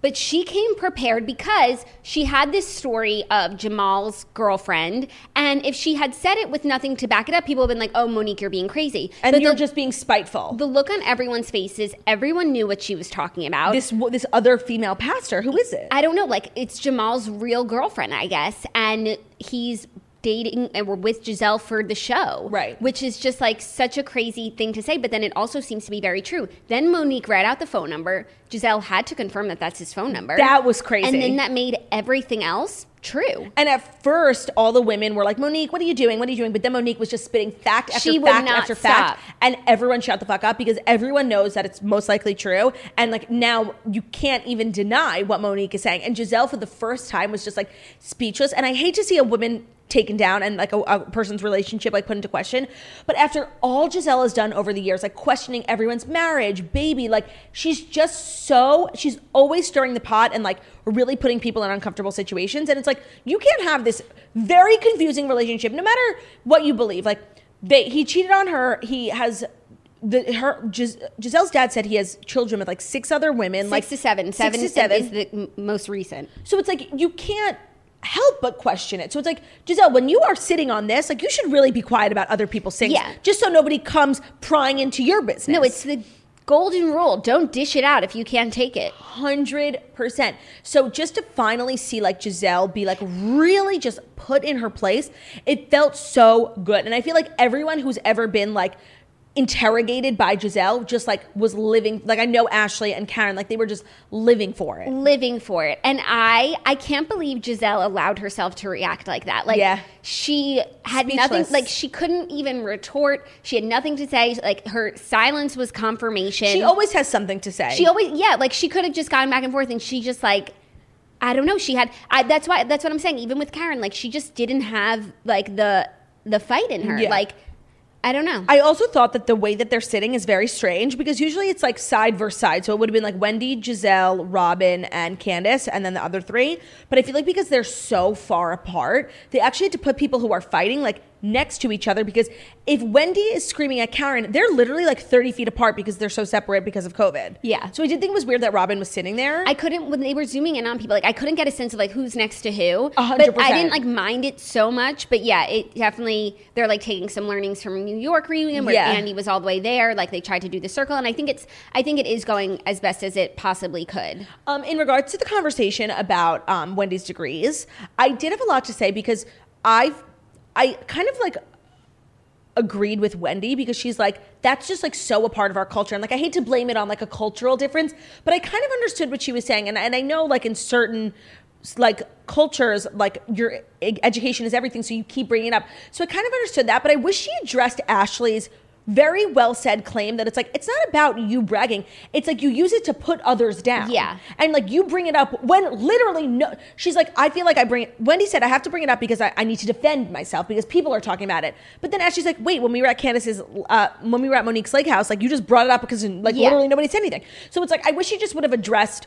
But she came prepared because she had this story of Jamal's girlfriend, and if she had said it with nothing to back it up, people would have been like, "Oh, Monique, you're being crazy."
And
but
you're
the,
just being spiteful.
the look on everyone's faces, everyone knew what she was talking about.
this this other female pastor, who is it?
I don't know, like it's Jamal's real girlfriend, I guess, and he's dating and we're with Gizelle for the show.
Right.
Which is just like such a crazy thing to say, but then it also seems to be very true. Then Monique read out the phone number. Gizelle had to confirm that that's his phone number.
That was crazy.
And then that made everything else true.
and at first, all the women were like, Monique, what are you doing? What are you doing? But then Monique was just spitting fact after
She
fact after fact.
stop.
And everyone shut the fuck up because everyone knows that it's most likely true. And like now you can't even deny what Monique is saying. And Gizelle, for the first time, was just like speechless. And I hate to see a woman taken down and like a, a person's relationship like put into question. But after all Gizelle has done over the years, like questioning everyone's marriage, baby, like she's just so she's always stirring the pot and like really putting people in uncomfortable situations. And it's like you can't have this very confusing relationship, no matter what you believe. Like they he cheated on her. He has the her Gis, Gizelle's dad said he has children with like six other women,
Six
like
to seven.
six
Seven
to seven.
is the m- most recent.
So it's like you can't help but question it. So it's like Gizelle, when you are sitting on this, like you should really be quiet about other people's things,
Yeah.
just so nobody comes prying into your business.
No, it's the golden rule. Don't dish it out if you can't take it.
hundred percent. So just to finally see like Gizelle be like really just put in her place, it felt so good. And I feel like everyone who's ever been like interrogated by Gizelle just like was living like I know Ashley and Karen like they were just living for it.
living for it and i i can't believe gizelle allowed herself to react like that like
Yeah.
she had
Speechless.
nothing like she couldn't even retort she had nothing to say like her silence was confirmation
She always has something to say.
she always yeah like she could have just gone back and forth and she just like i don't know she had I, that's why that's what i'm saying even with karen like she just didn't have like the the fight in her
Yeah.
like i don't know
I also thought that the way that they're sitting is very strange because usually it's like side versus side. So it would have been like Wendy, Gizelle, Robyn, and Candiace, and then the other three. But I feel like because they're so far apart, they actually had to put people who are fighting like next to each other because if Wendy is screaming at Karen, they're literally like 30 feet apart because they're so separate because of COVID.
Yeah.
So I did think it was weird that Robyn was sitting there.
I couldn't when they were zooming in on people. Like I couldn't get a sense of like who's next to who.
A hundred
But I didn't like mind it so much. But yeah, it definitely they're like taking some learnings from New York reunion where
Yeah.
Andy was all the way there. Like they tried to do the circle, and I think it's I think it is going as best as it possibly could.
Um, in regards to the conversation about um, Wendy's degrees, I did have a lot to say because I, I kind of like agreed with Wendy because she's like that's just like so a part of our culture. And like I hate to blame it on like a cultural difference, but I kind of understood what she was saying. And and I know like in certain like cultures like your education is everything so you keep bringing it up. So i kind of understood that but i wish she addressed ashley's very well said claim that it's like it's not about you bragging it's like you use it to put others down
Yeah.
and like you bring it up when literally no she's like i feel like i bring it wendy said i have to bring it up because i, I need to defend myself because people are talking about it but then ashley's like wait when we were at candiace's uh, when we were at monique's lake house like you just brought it up because like
Yeah.
literally nobody said anything so it's like i wish she just would have addressed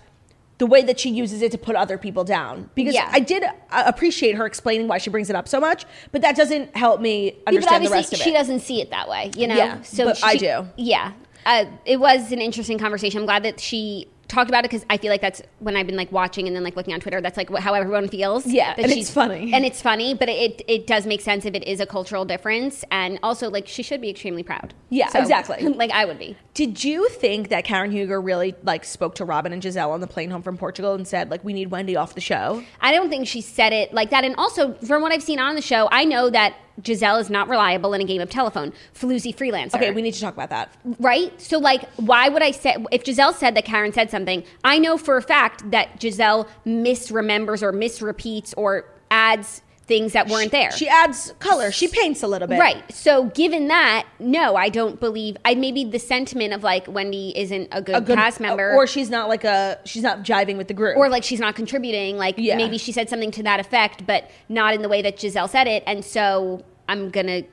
the way that she uses it to put other people down because
Yeah.
i did uh, appreciate her explaining why she brings it up so much but that doesn't help me
Yeah,
understand the rest of it.
she doesn't see it that way, you know.
Yeah, but I do.
Yeah, uh, it was an interesting conversation. I'm glad that she talked about it because I feel like that's when I've been like watching and then like looking on Twitter. That's like how everyone feels.
Yeah, and
she's-
it's funny.
and it's funny, but it it does make sense if it is a cultural difference, and also like she should be extremely proud.
Yeah, exactly.
like I would be.
Did you think that Karen Huger really like spoke to Robyn and Gizelle on the plane home from Portugal and said like we need Wendy off the show?
I don't think she said it like that. And also, from what I've seen on the show, I know that Gizelle is not reliable in a game of telephone. Floozy freelancer.
Okay, we need to talk about that.
right? So, like, why would I say if Gizelle said that Karen said something? I know for a fact that Gizelle misremembers or misrepeats or adds things that weren't there.
She adds color. She paints a little bit.
Right. So, given that, no, I don't believe. I maybe the sentiment of like Wendy isn't a good,
A good
cast member,
or she's not like a she's not jiving with the group.
or like she's not contributing. Like
Yeah.
maybe she said something to that effect, but not in the way that Gizelle said it. And so I'm gonna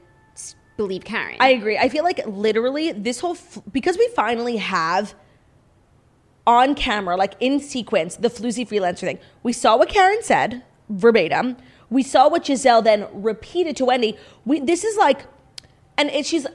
believe Karen.
I agree. I feel like literally this whole f- because we finally have on camera, like in sequence, the floozy freelancer thing. We saw what Karen said verbatim. We saw what Gizelle then repeated to Wendy. We this is like, and it, she's,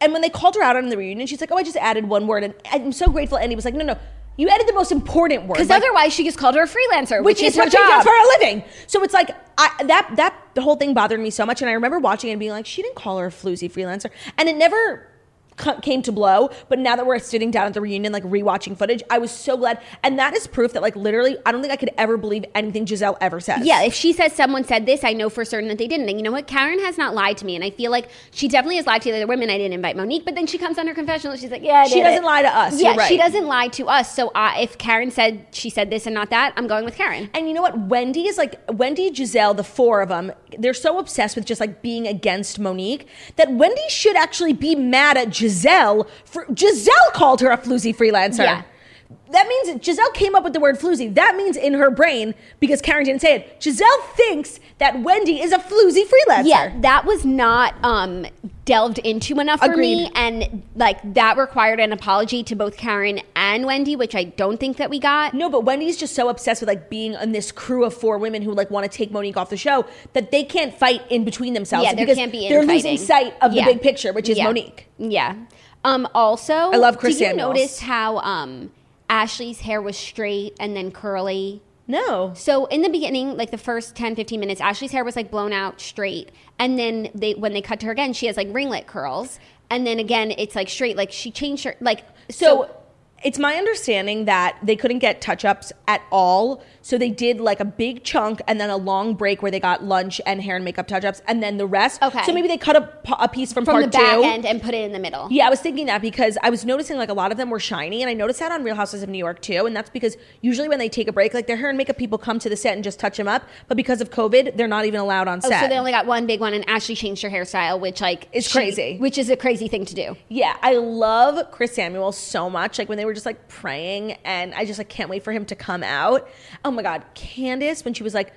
and when they called her out on the reunion, she's like, "Oh, I just added one word," and I'm so grateful. Andy was like, "No, no." You added the most important word.
because
Like,
otherwise she just called her a freelancer,
which,
which,
is
her
what she
job.
does for a living. So it's like I, that that the whole thing bothered me so much, and I remember watching it and being like, she didn't call her a floozy freelancer, and it never came to blow. But now that we're sitting down at the reunion, like rewatching footage, I was so glad, and that is proof that like literally, I don't think I could ever believe anything Gizelle ever says.
Yeah, if she says someone said this, I know for certain that they didn't. And you know what? Karen has not lied to me, and I feel like she definitely has lied to the other women. I didn't invite Monique, but then she comes on her confessional. She's like, "Yeah,
She doesn't
it.
lie to us,
Yeah,
right.
she doesn't lie to us. So uh, if Karen said she said this and not that, I'm going with Karen.
And you know what? Wendy is like Wendy, Gizelle, the four of them. They're so obsessed with just like being against Monique that Wendy should actually be mad at Gizelle for Gizelle called her a floozy freelancer.
Yeah.
That means Gizelle came up with the word floozy. That means in her brain, because Karen didn't say it, Gizelle thinks that Wendy is a floozy freelancer.
Yeah, that was not um, delved into enough for me, and like that required an apology to both Karen and Wendy, which I don't think that we got.
No, but Wendy's just so obsessed with like being in this crew of four women who like want to take Monique off the show that they can't fight in between themselves.
Yeah, there can't be
They're losing sight of
Yeah.
the big picture, which is
Yeah.
Monique.
Yeah. Um, also, I
love Chris
Did you
Samuels.
notice how um, Ashley's hair was straight and then curly?
No.
So in the beginning, like the first 10, 15 minutes, Ashley's hair was like blown out straight. And then they when they cut to her again, she has like ringlet curls. And then again, it's like straight. Like she changed her like
So, it's my understanding that they couldn't get touch ups at all. So they did like a big chunk and then a long break where they got lunch and hair and makeup touch ups and then the rest.
Okay.
So maybe they cut a piece from,
from
part
the back
two.
end and put it in the middle.
Yeah, I was thinking that because I was noticing like a lot of them were shiny, and I noticed that on Real Houses of New York too. And that's because usually when they take a break, like their hair and makeup people come to the set and just touch them up, but because of COVID, they're not even allowed on
Oh,
set.
so they only got one big one, and Ashley changed her hairstyle, which like
is
she-
crazy.
which is a crazy thing to do.
Yeah, I love Chris Samuel so much. Like when they were just like praying, and I just like can't wait for him to come out. Oh my God, Candiace, when she was like,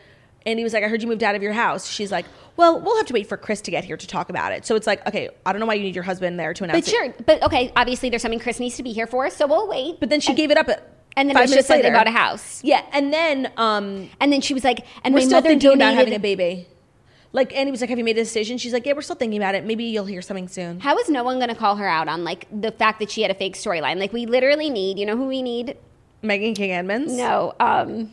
and he was like, I heard you moved out of your house. She's like, Well, we'll have to wait for Chris to get here to talk about it. So it's like, okay, I don't know why you need your husband there to announce
But
it.
sure, but okay, obviously there's something Chris needs to be here for, so we'll wait.
But then she gave it up at
and then
five
it was
minutes
just something
later.
about a house.
Yeah, and then um,
And then she was like, and
we're
my
still
mother
thinking
donated.
about having a baby. Like and he was like, "Have you made a decision?" She's like, "Yeah, we're still thinking about it. Maybe you'll hear something soon."
How is no one going to call her out on like the fact that she had a fake storyline? Like we literally need, you know, who we need?
Meghan King Edmonds.
No, um,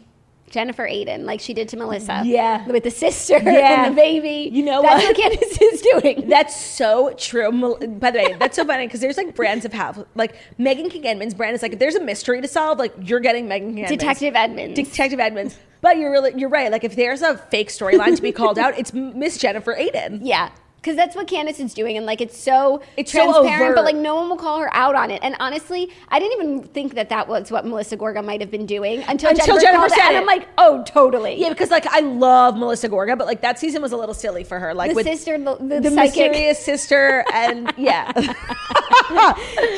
Jennifer Aydin, like she did to Melissa.
Yeah.
with the sister
Yeah.
and the baby.
You know
that's
what?
what Candiace is doing.
That's so true. By the way, that's so funny because there's like brands of have like Meghan King Edmonds brand is like if there's a mystery to solve, like you're getting Meghan King Edmonds.
Detective Edmonds.
Detective Edmonds. But you're really you're right. Like if there's a fake storyline to be called out, it's Miss Jennifer Aydin.
yeah. Because that's what Candiace is doing, and like it's so
It's so
transparent,
overt.
but like no one will call her out on it. And honestly, I didn't even think that that was what Melissa Gorga might have been doing until,
Until
Jennifer,
Jennifer
called it,
said
and
it.
I'm like, oh, totally.
Yeah, because like I love Melissa Gorga, but like that season was a little silly for her. Like
the
with
sister, the, the,
the mysterious sister, and yeah,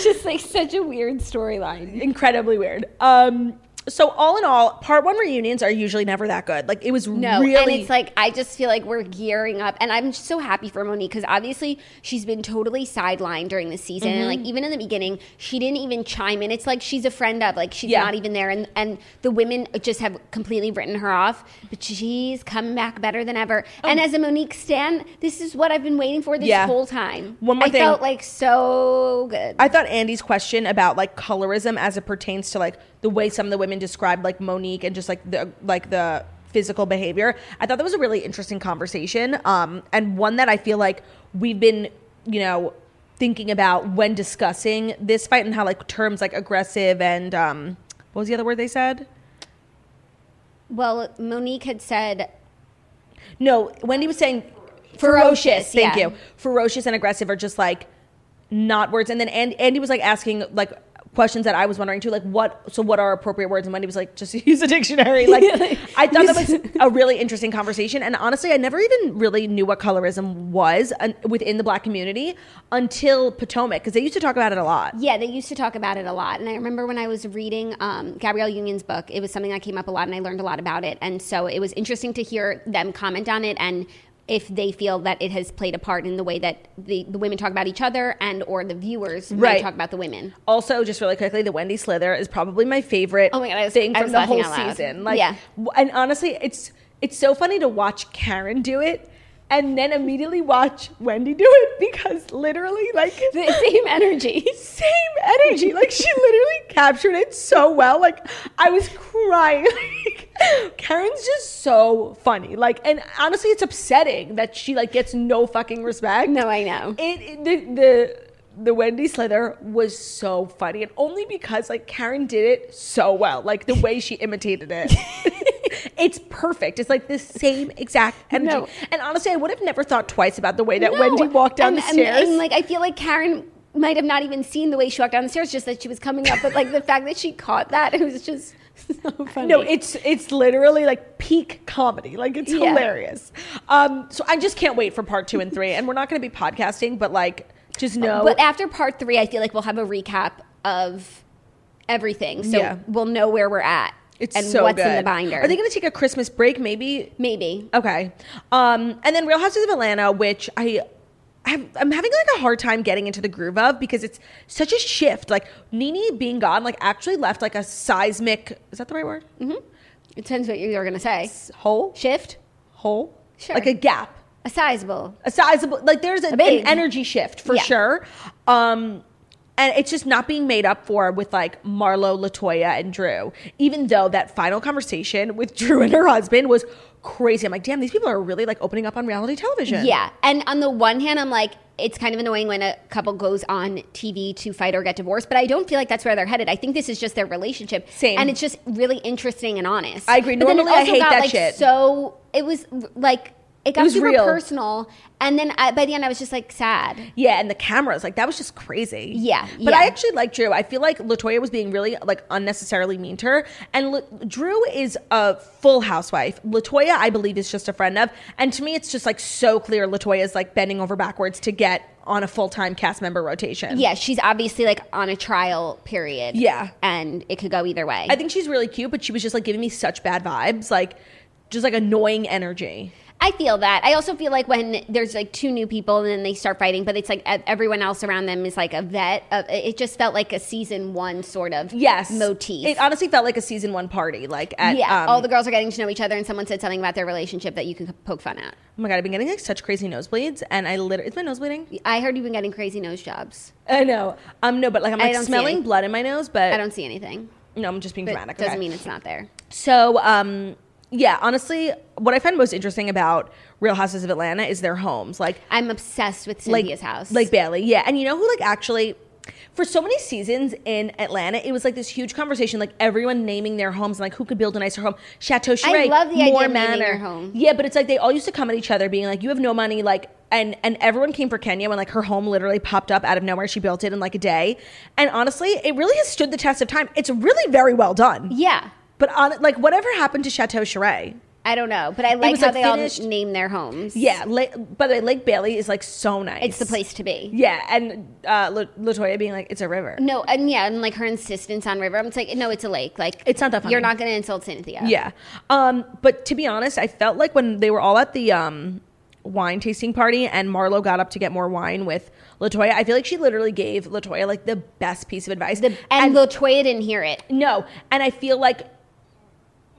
just like such a weird storyline.
incredibly weird. Um, so all in all, part one reunions are usually never that good. Like it was
No,
really.
and it's like I just feel like we're gearing up, and I'm just so happy for Monique because obviously she's been totally sidelined during the season, and
Mm-hmm.
like even in the beginning, she didn't even chime in. It's like she's a friend of, like she's
Yeah.
not even there, and and the women just have completely written her off. But she's coming back better than ever. And as a Monique stan, this is what I've been waiting for this
Oh. Yeah.
whole time.
One more
I
thing.
felt like so good.
I thought Andy's question about like colorism as it pertains to like the way some of the women described like Monique and just like the like the physical behavior. I thought that was a really interesting conversation, um, and one that I feel like we've been, you know, thinking about when discussing this fight and how like terms like aggressive and um, what was the other word they said?
well, Monique had said
No, Wendy was saying
Ferocious,
Thank
yeah.
you. Ferocious and aggressive are just like not words. And then Andy, Andy was like asking like questions that I was wondering too, like what. So what are appropriate words? And Wendy was like, just use a dictionary. Like I thought that was a really interesting conversation. And honestly, I never even really knew what colorism was un- within the black community until Potomac because they used to talk about it a lot.
Yeah, they used to talk about it a lot. And I remember when I was reading um, Gabrielle Union's book, it was something that came up a lot and I learned a lot about it. And so it was interesting to hear them comment on it and if they feel that it has played a part in the way that the, the women talk about each other and or the viewers
Right.
talk about the women.
Also, just really quickly, the Wendy Slither is probably my favorite
Oh my God, I was-
thing from the whole season. Like,
Yeah.
and honestly, it's it's so funny to watch Karen do it and then immediately watch Wendy do it because literally, like,
The same energy.
same energy. Like, she literally captured it so well. Like, I was crying. Karen's just so funny. Like, and honestly, it's upsetting that she like gets no fucking respect.
No, I know.
It, it- the the the Wendy Slither was so funny, and only because like Karen did it so well, like the way she imitated it. it's perfect. It's like the same exact energy.
No.
And honestly, I would have never thought twice about the way that
No.
Wendy walked down
and,
the
and-
stairs.
And, like I feel like Karen might have not even seen the way she walked down the stairs, just that she was coming up. But like the fact that she caught that, it was just so funny.
No, it's it's literally like peak comedy. Like it's
Yeah.
hilarious. Um, so I just can't wait for part two and three. And we're not going to be podcasting, but like just know.
But after part three, I feel like we'll have a recap of everything, so
Yeah.
we'll know where we're at
it's
and
so
what's
good.
in the binder.
Are they going to take a Christmas break? Maybe.
Maybe.
Okay. Um, and then Real Houses of Atlanta, which I. I'm having like a hard time getting into the groove of because it's such a shift. Like Nene being gone, like actually left like a seismic. Is that the right word?
It depends what you're going to say.
Hole,
Shift,
hole,
Sure.
like a gap.
a sizable.
a sizable like there's a,
big.
an energy shift for
Yeah.
sure um and it's just not being made up for with like Marlo, Latoya, and Drew. Even though that final conversation with Drew and her husband was crazy. I'm like, damn, these people are really like opening up on reality television.
Yeah, and on the one hand, I'm like, it's kind of annoying when a couple goes on TV to fight or get divorced, but I don't feel like that's where they're headed. I think this is just their relationship,
Same.
and it's just really interesting and honest.
I agree.
But then it
Normally, I hate
got,
that
like,
shit.
So it was like it got
was
super
real.
personal, and then I, by the end, I was just like sad.
Yeah, and the cameras, like that was just crazy.
Yeah,
But
yeah.
I actually like Drew. I feel like Latoya was being really like unnecessarily mean to her. And L- Drew is a full housewife. Latoya, I believe, is just a friend of. And to me, it's just like so clear Latoya is like bending over backwards to get on a full time cast member rotation.
Yeah, she's obviously like on a trial period.
Yeah.
and it could go either way.
I think she's really cute, but she was just like giving me such bad vibes, like just like annoying energy.
I feel that. I also feel like when there's like two new people and then they start fighting, but it's like everyone else around them is like a vet. Uh, it just felt like a season one sort of
Yes.
motif.
It honestly felt like a season one party. Like at,
yeah,
um,
all the girls are getting to know each other, and someone said something about their relationship that you can poke fun at.
Oh my god, I've been getting like such crazy nosebleeds, and I literally is my nose bleeding?
I heard you've been getting crazy nose jobs.
I know. Um, no, but like I'm like smelling blood in my nose, but
I don't see anything,
No, I'm just being
but
dramatic.
doesn't
okay.
mean it's not there.
So, um, yeah, honestly, what I find most interesting about Real Houses of Atlanta is their homes, like
I'm obsessed with
like
Cynthia's house.
Lake Bailey. Yeah, and you know who like actually. For so many seasons in Atlanta, it was like this huge conversation, like everyone naming their homes and like who could build a nicer home. Chateau Sheree,
love the idea of naming your home.
Yeah, but it's like they all used to come at each other, being like, "You have no money, like and and everyone came for Kenya when like her home literally popped up out of nowhere. She built it in like a day, and honestly, it really has stood the test of time. It's really very well done.
Yeah.
But on like whatever happened to Chateau Sheree?
I don't know, but I like
was,
how
like,
they
finished-
all name their homes.
Yeah. La- by the way, Lake Bailey is like so nice.
It's the place to be.
Yeah, and uh, La- Latoya being like, it's a river.
No, and yeah, and like her insistence on river. I'm just like, no, it's a lake. Like
It's not that funny.
You're not going to insult Cynthia.
Yeah. Um, but to be honest, I felt like when they were all at the um wine tasting party and Marlo got up to get more wine with Latoya, I feel like she literally gave Latoya like the best piece of advice.
The, and, Latoya didn't hear it.
no, and I feel like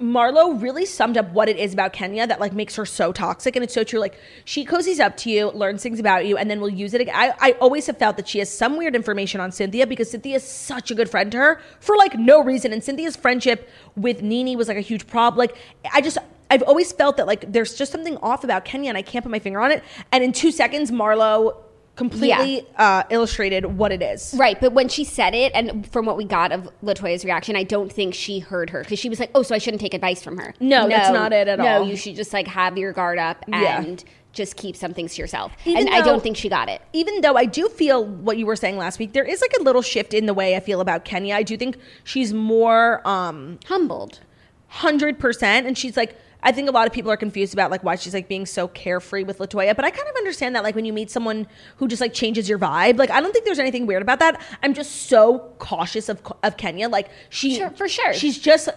Marlo really summed up what it is about Kenya that like makes her so toxic, and it's so true. Like she cozies up to you, learns things about you, and then will use it. Again. I I always have felt that she has some weird information on Cynthia because Cynthia is such a good friend to her for like no reason, and Cynthia's friendship with NeNe was like a huge problem. Like I just. I've always felt that like there's just something off about Kenya and I can't put my finger on it. And in two seconds, Marlo completely uh, illustrated what it is.
Right, but when she said it, and from what we got of Latoya's reaction, I don't think she heard her because she was like, "Oh, so I shouldn't take advice from her."
No, that's not it at
no,
all.
you should just like have your guard up
Yeah.
and just keep some things to yourself.
Even
and I don't think she got it.
even though I do feel what you were saying last week, there is like a little shift in the way I feel about Kenya. I do think she's more um
Humbled.
hundred percent, and she's like. I think a lot of people are confused about like why she's like being so carefree with Latoya, but I kind of understand that like when you meet someone who just like changes your vibe, like I don't think there's anything weird about that. I'm just so cautious of of Kenya, like she
Sure, for sure.
she's just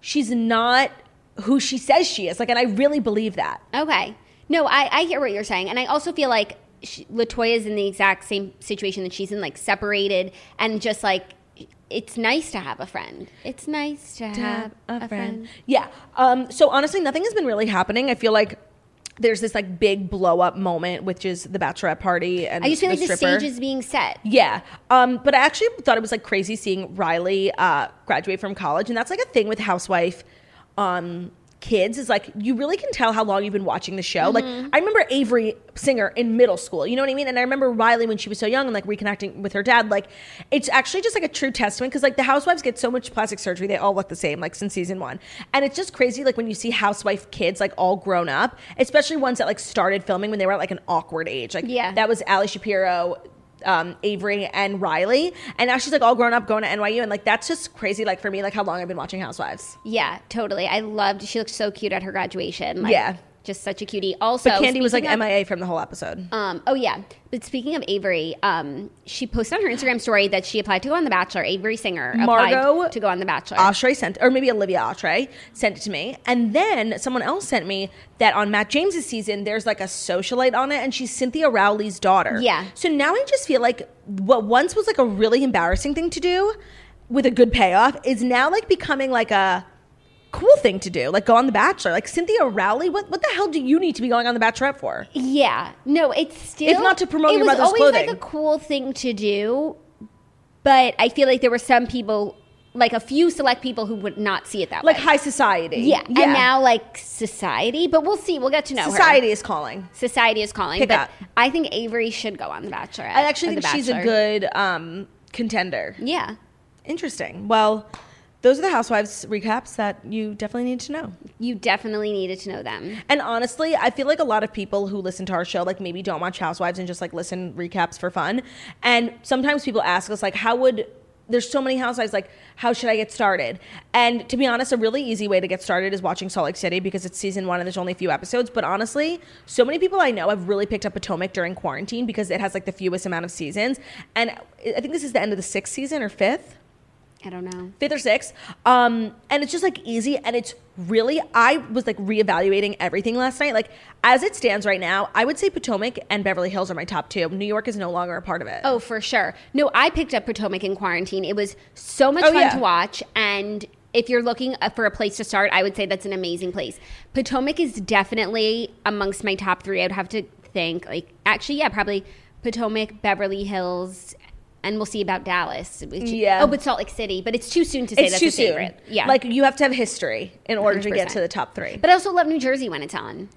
she's not who she says she is, like, and I really believe that.
Okay. No, I, I hear what you're saying. And I also feel like she, Latoya is in the exact same situation that she's in, like separated and just like, it's nice to have a friend. It's nice to have a, friend.
Yeah. Um, so honestly, nothing has been really happening. I feel like there's this like big blow up moment, which is the bachelorette party and
I just feel like the stage is being set.
Yeah. Um, but I actually thought it was like crazy seeing Riley uh, graduate from college. And that's like a thing with housewife um, kids is like you really can tell how long you've been watching the show. Like mm-hmm. I remember Avery Singer in middle school, you know what I mean? And I remember Riley when she was so young and like reconnecting with her dad. Like it's actually just like a true testament because like the housewives get so much plastic surgery, they all look the same, like since season one. And it's just crazy like when you see housewife kids like all grown up, especially ones that like started filming when they were at like an awkward age. Like
Yeah.
that was Ali Shapiro, um, Avery and Riley, and now she's like all grown up going to NYU, and like that's just crazy. Like for me, like how long I've been watching Housewives.
Yeah, totally. I loved, she looked so cute at her graduation. Like,
Yeah.
Just such a cutie. Also,
But Kandi was like
of-
MIA from the whole episode.
Um, oh yeah. But speaking of Avery, um, she posted on her Instagram story that she applied to go on The Bachelor. Avery Singer applied
Margot
to go on The Bachelor.
Oshry sent, or maybe Olivia Oshry sent it to me, and then someone else sent me that on Matt James's season, there's like a socialite on it, and she's Cynthia Rowley's daughter.
Yeah.
So now I just feel like what once was like a really embarrassing thing to do, with a good payoff, is now like becoming like a cool thing to do, like go on The Bachelor. Like Cynthia Rowley, what what the hell do you need to be going on The Bachelorette for?
Yeah, no, it's still
If not to promote
it
your
was
mother's
always
clothing.
like a cool thing to do, but I feel like there were some people, like a few select people, who would not see it that
Like
way.
Like high society.
yeah, and now like society, but we'll see. We'll get to know
society
her.
is calling.
Society is calling,
Pick
but
up.
I think Avery should go on The Bachelor.
I actually think she's a good um, contender.
Yeah,
Interesting. Well, those are the Housewives recaps that you definitely need to know.
you definitely needed to know them.
And honestly, I feel like a lot of people who listen to our show, like maybe don't watch Housewives and just like listen recaps for fun. And sometimes people ask us, like, how would there's so many housewives like how should i get started and to be honest a really easy way to get started is watching salt lake city because it's season one and there's only a few episodes but honestly so many people i know have really picked up potomac during quarantine because it has like the fewest amount of seasons and i think this is the end of the sixth season or fifth
I don't know.
fifth or sixth. Um, and it's just like easy and it's really I was like reevaluating everything last night. Like as it stands right now, I would say Potomac and Beverly Hills are my top two. New York is no longer a part of it.
Oh, for sure. No, I picked up Potomac in quarantine. It was so much
Oh,
fun
yeah.
to watch. And if you're looking uh, for a place to start, I would say that's an amazing place. Potomac is definitely amongst my top three. I'd have to think, like, actually, yeah, probably Potomac, Beverly Hills, and we'll see about Dallas. which-
Yeah.
Oh, but Salt Lake City. But it's too soon to say
it's
that's
too
a favorite.
soon.
Yeah.
Like you have to have history in order to get
100%.
to the top three. But
but I also love New Jersey when it's on.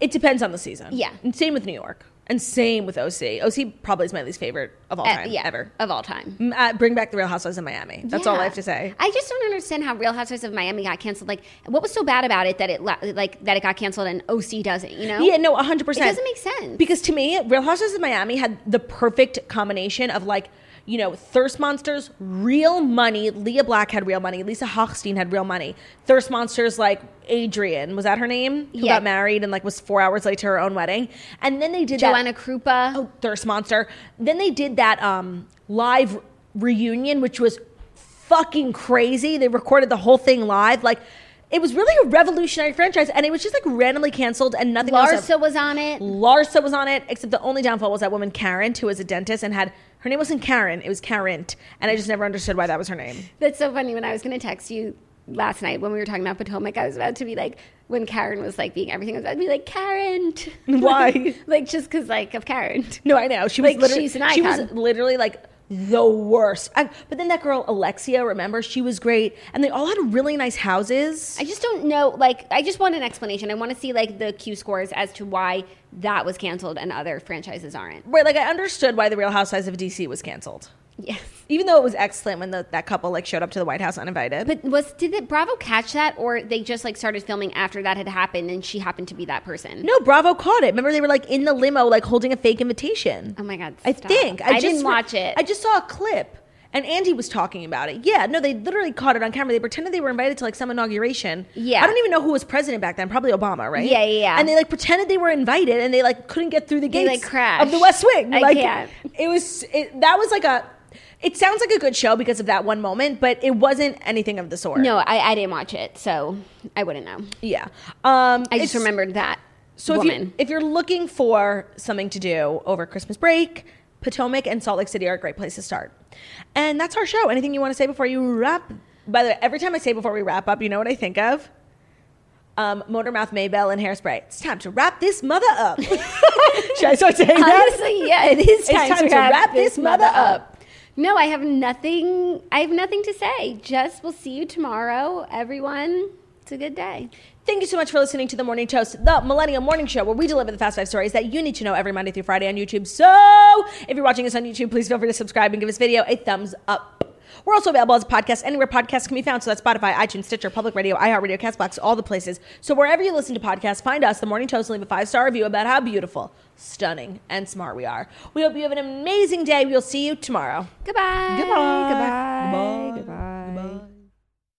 it depends on the season.
Yeah.
And same with New York. And same with OC. OC probably is my least favorite of all
Uh,
time,
yeah,
ever.
of all time.
Uh, bring back the Real Housewives of Miami. That's all I have to say.
I just don't understand how Real Housewives of Miami got canceled. Like, what was so bad about it that it like that it got canceled and OC doesn't? You know?
Yeah, no, hundred percent.
It doesn't make sense.
because to me, Real Housewives of Miami had the perfect combination of like, you know, thirst monsters, real money. Lea Black had real money. Lisa Hochstein had real money. Thirst monsters like Adrian was that her name? Who
Yeah.
got married and like was four hours late to her own wedding. And then they did that-
Joanna Krupa.
oh, thirst monster. Then they did that um live reunion, which was fucking crazy. They recorded the whole thing live, like. It was really a revolutionary franchise, and it was just like randomly canceled, and nothing else.
Larsa was on it.
Larsa was on it, except the only downfall was that woman Karen, who was a dentist and had her name wasn't Karen, it was Karen, and I just never understood why that was her name.
That's so funny. When I was going to text you last night when we were talking about Potomac, I was about to be like, when Karen was like being everything, I was about to be like, Karen.
Why?
like, just because, like, of Karen.
No, I know she was
Like,
literally
she's an
she was literally like the worst. I, but then that girl Alexia, remember, she was great, and they all had really nice houses.
I just don't know. Like, I just want an explanation. I want to see, like, the Q scores as to why that was canceled and other franchises aren't.
Right, like I understood why the Real Housewives of DC was canceled,
Yes.
even though it was excellent when the, that couple like showed up to the White House uninvited.
But was did it Bravo catch that, or they just like started filming after that had happened, and she happened to be that person?
no, Bravo caught it. Remember, they were like in the limo, like holding a fake invitation.
Oh my god!
I
stop.
think
I,
just
didn't watch it.
I just saw a clip, and Andy was talking about it. Yeah, no, they literally caught it on camera. They pretended they were invited to like some inauguration.
Yeah.
I don't even know who was president back then. Probably Obama, right?
Yeah, yeah, yeah.
And they like pretended they were invited, and they like couldn't get through the
They,
gates
like, crashed.
of the West Wing.
I
like
can't.
it was it, that was like a. It sounds like a good show because of that one moment, but it wasn't anything of the sort.
no, I, I didn't watch it, so I wouldn't know.
Yeah. Um,
I just remembered that
So if, you, if you're looking for something to do over Christmas break, Potomac and Salt Lake City are a great place to start. And that's our show. Anything you want to say before you wrap? By the way, every time I say before we wrap up, you know what I think of? Um, Motormouth Maybelle and Hairspray. It's time to wrap this mother up. Should I start saying that?
Honestly, yeah, it is
It's
time,
time to wrap this mother up.
No, I have nothing. I have nothing to say. Just we'll see you tomorrow, everyone. It's a good day.
Thank you so much for listening to the Morning Toast, the Millennial Morning Show, where we deliver the fast five stories that you need to know every Monday through Friday on YouTube. So, if you're watching us on YouTube, please feel free to subscribe and give this video a thumbs up. We're also available as a podcast anywhere podcasts can be found. So that's Spotify, iTunes, Stitcher, Public Radio, iHeartRadio, Castbox, all the places. So wherever you listen to podcasts, find us, The Morning Toast, and leave a five star review about how beautiful, stunning, and smart we are. We hope you have an amazing day. We'll see you tomorrow.
Goodbye.
Goodbye.
Goodbye.
Bye.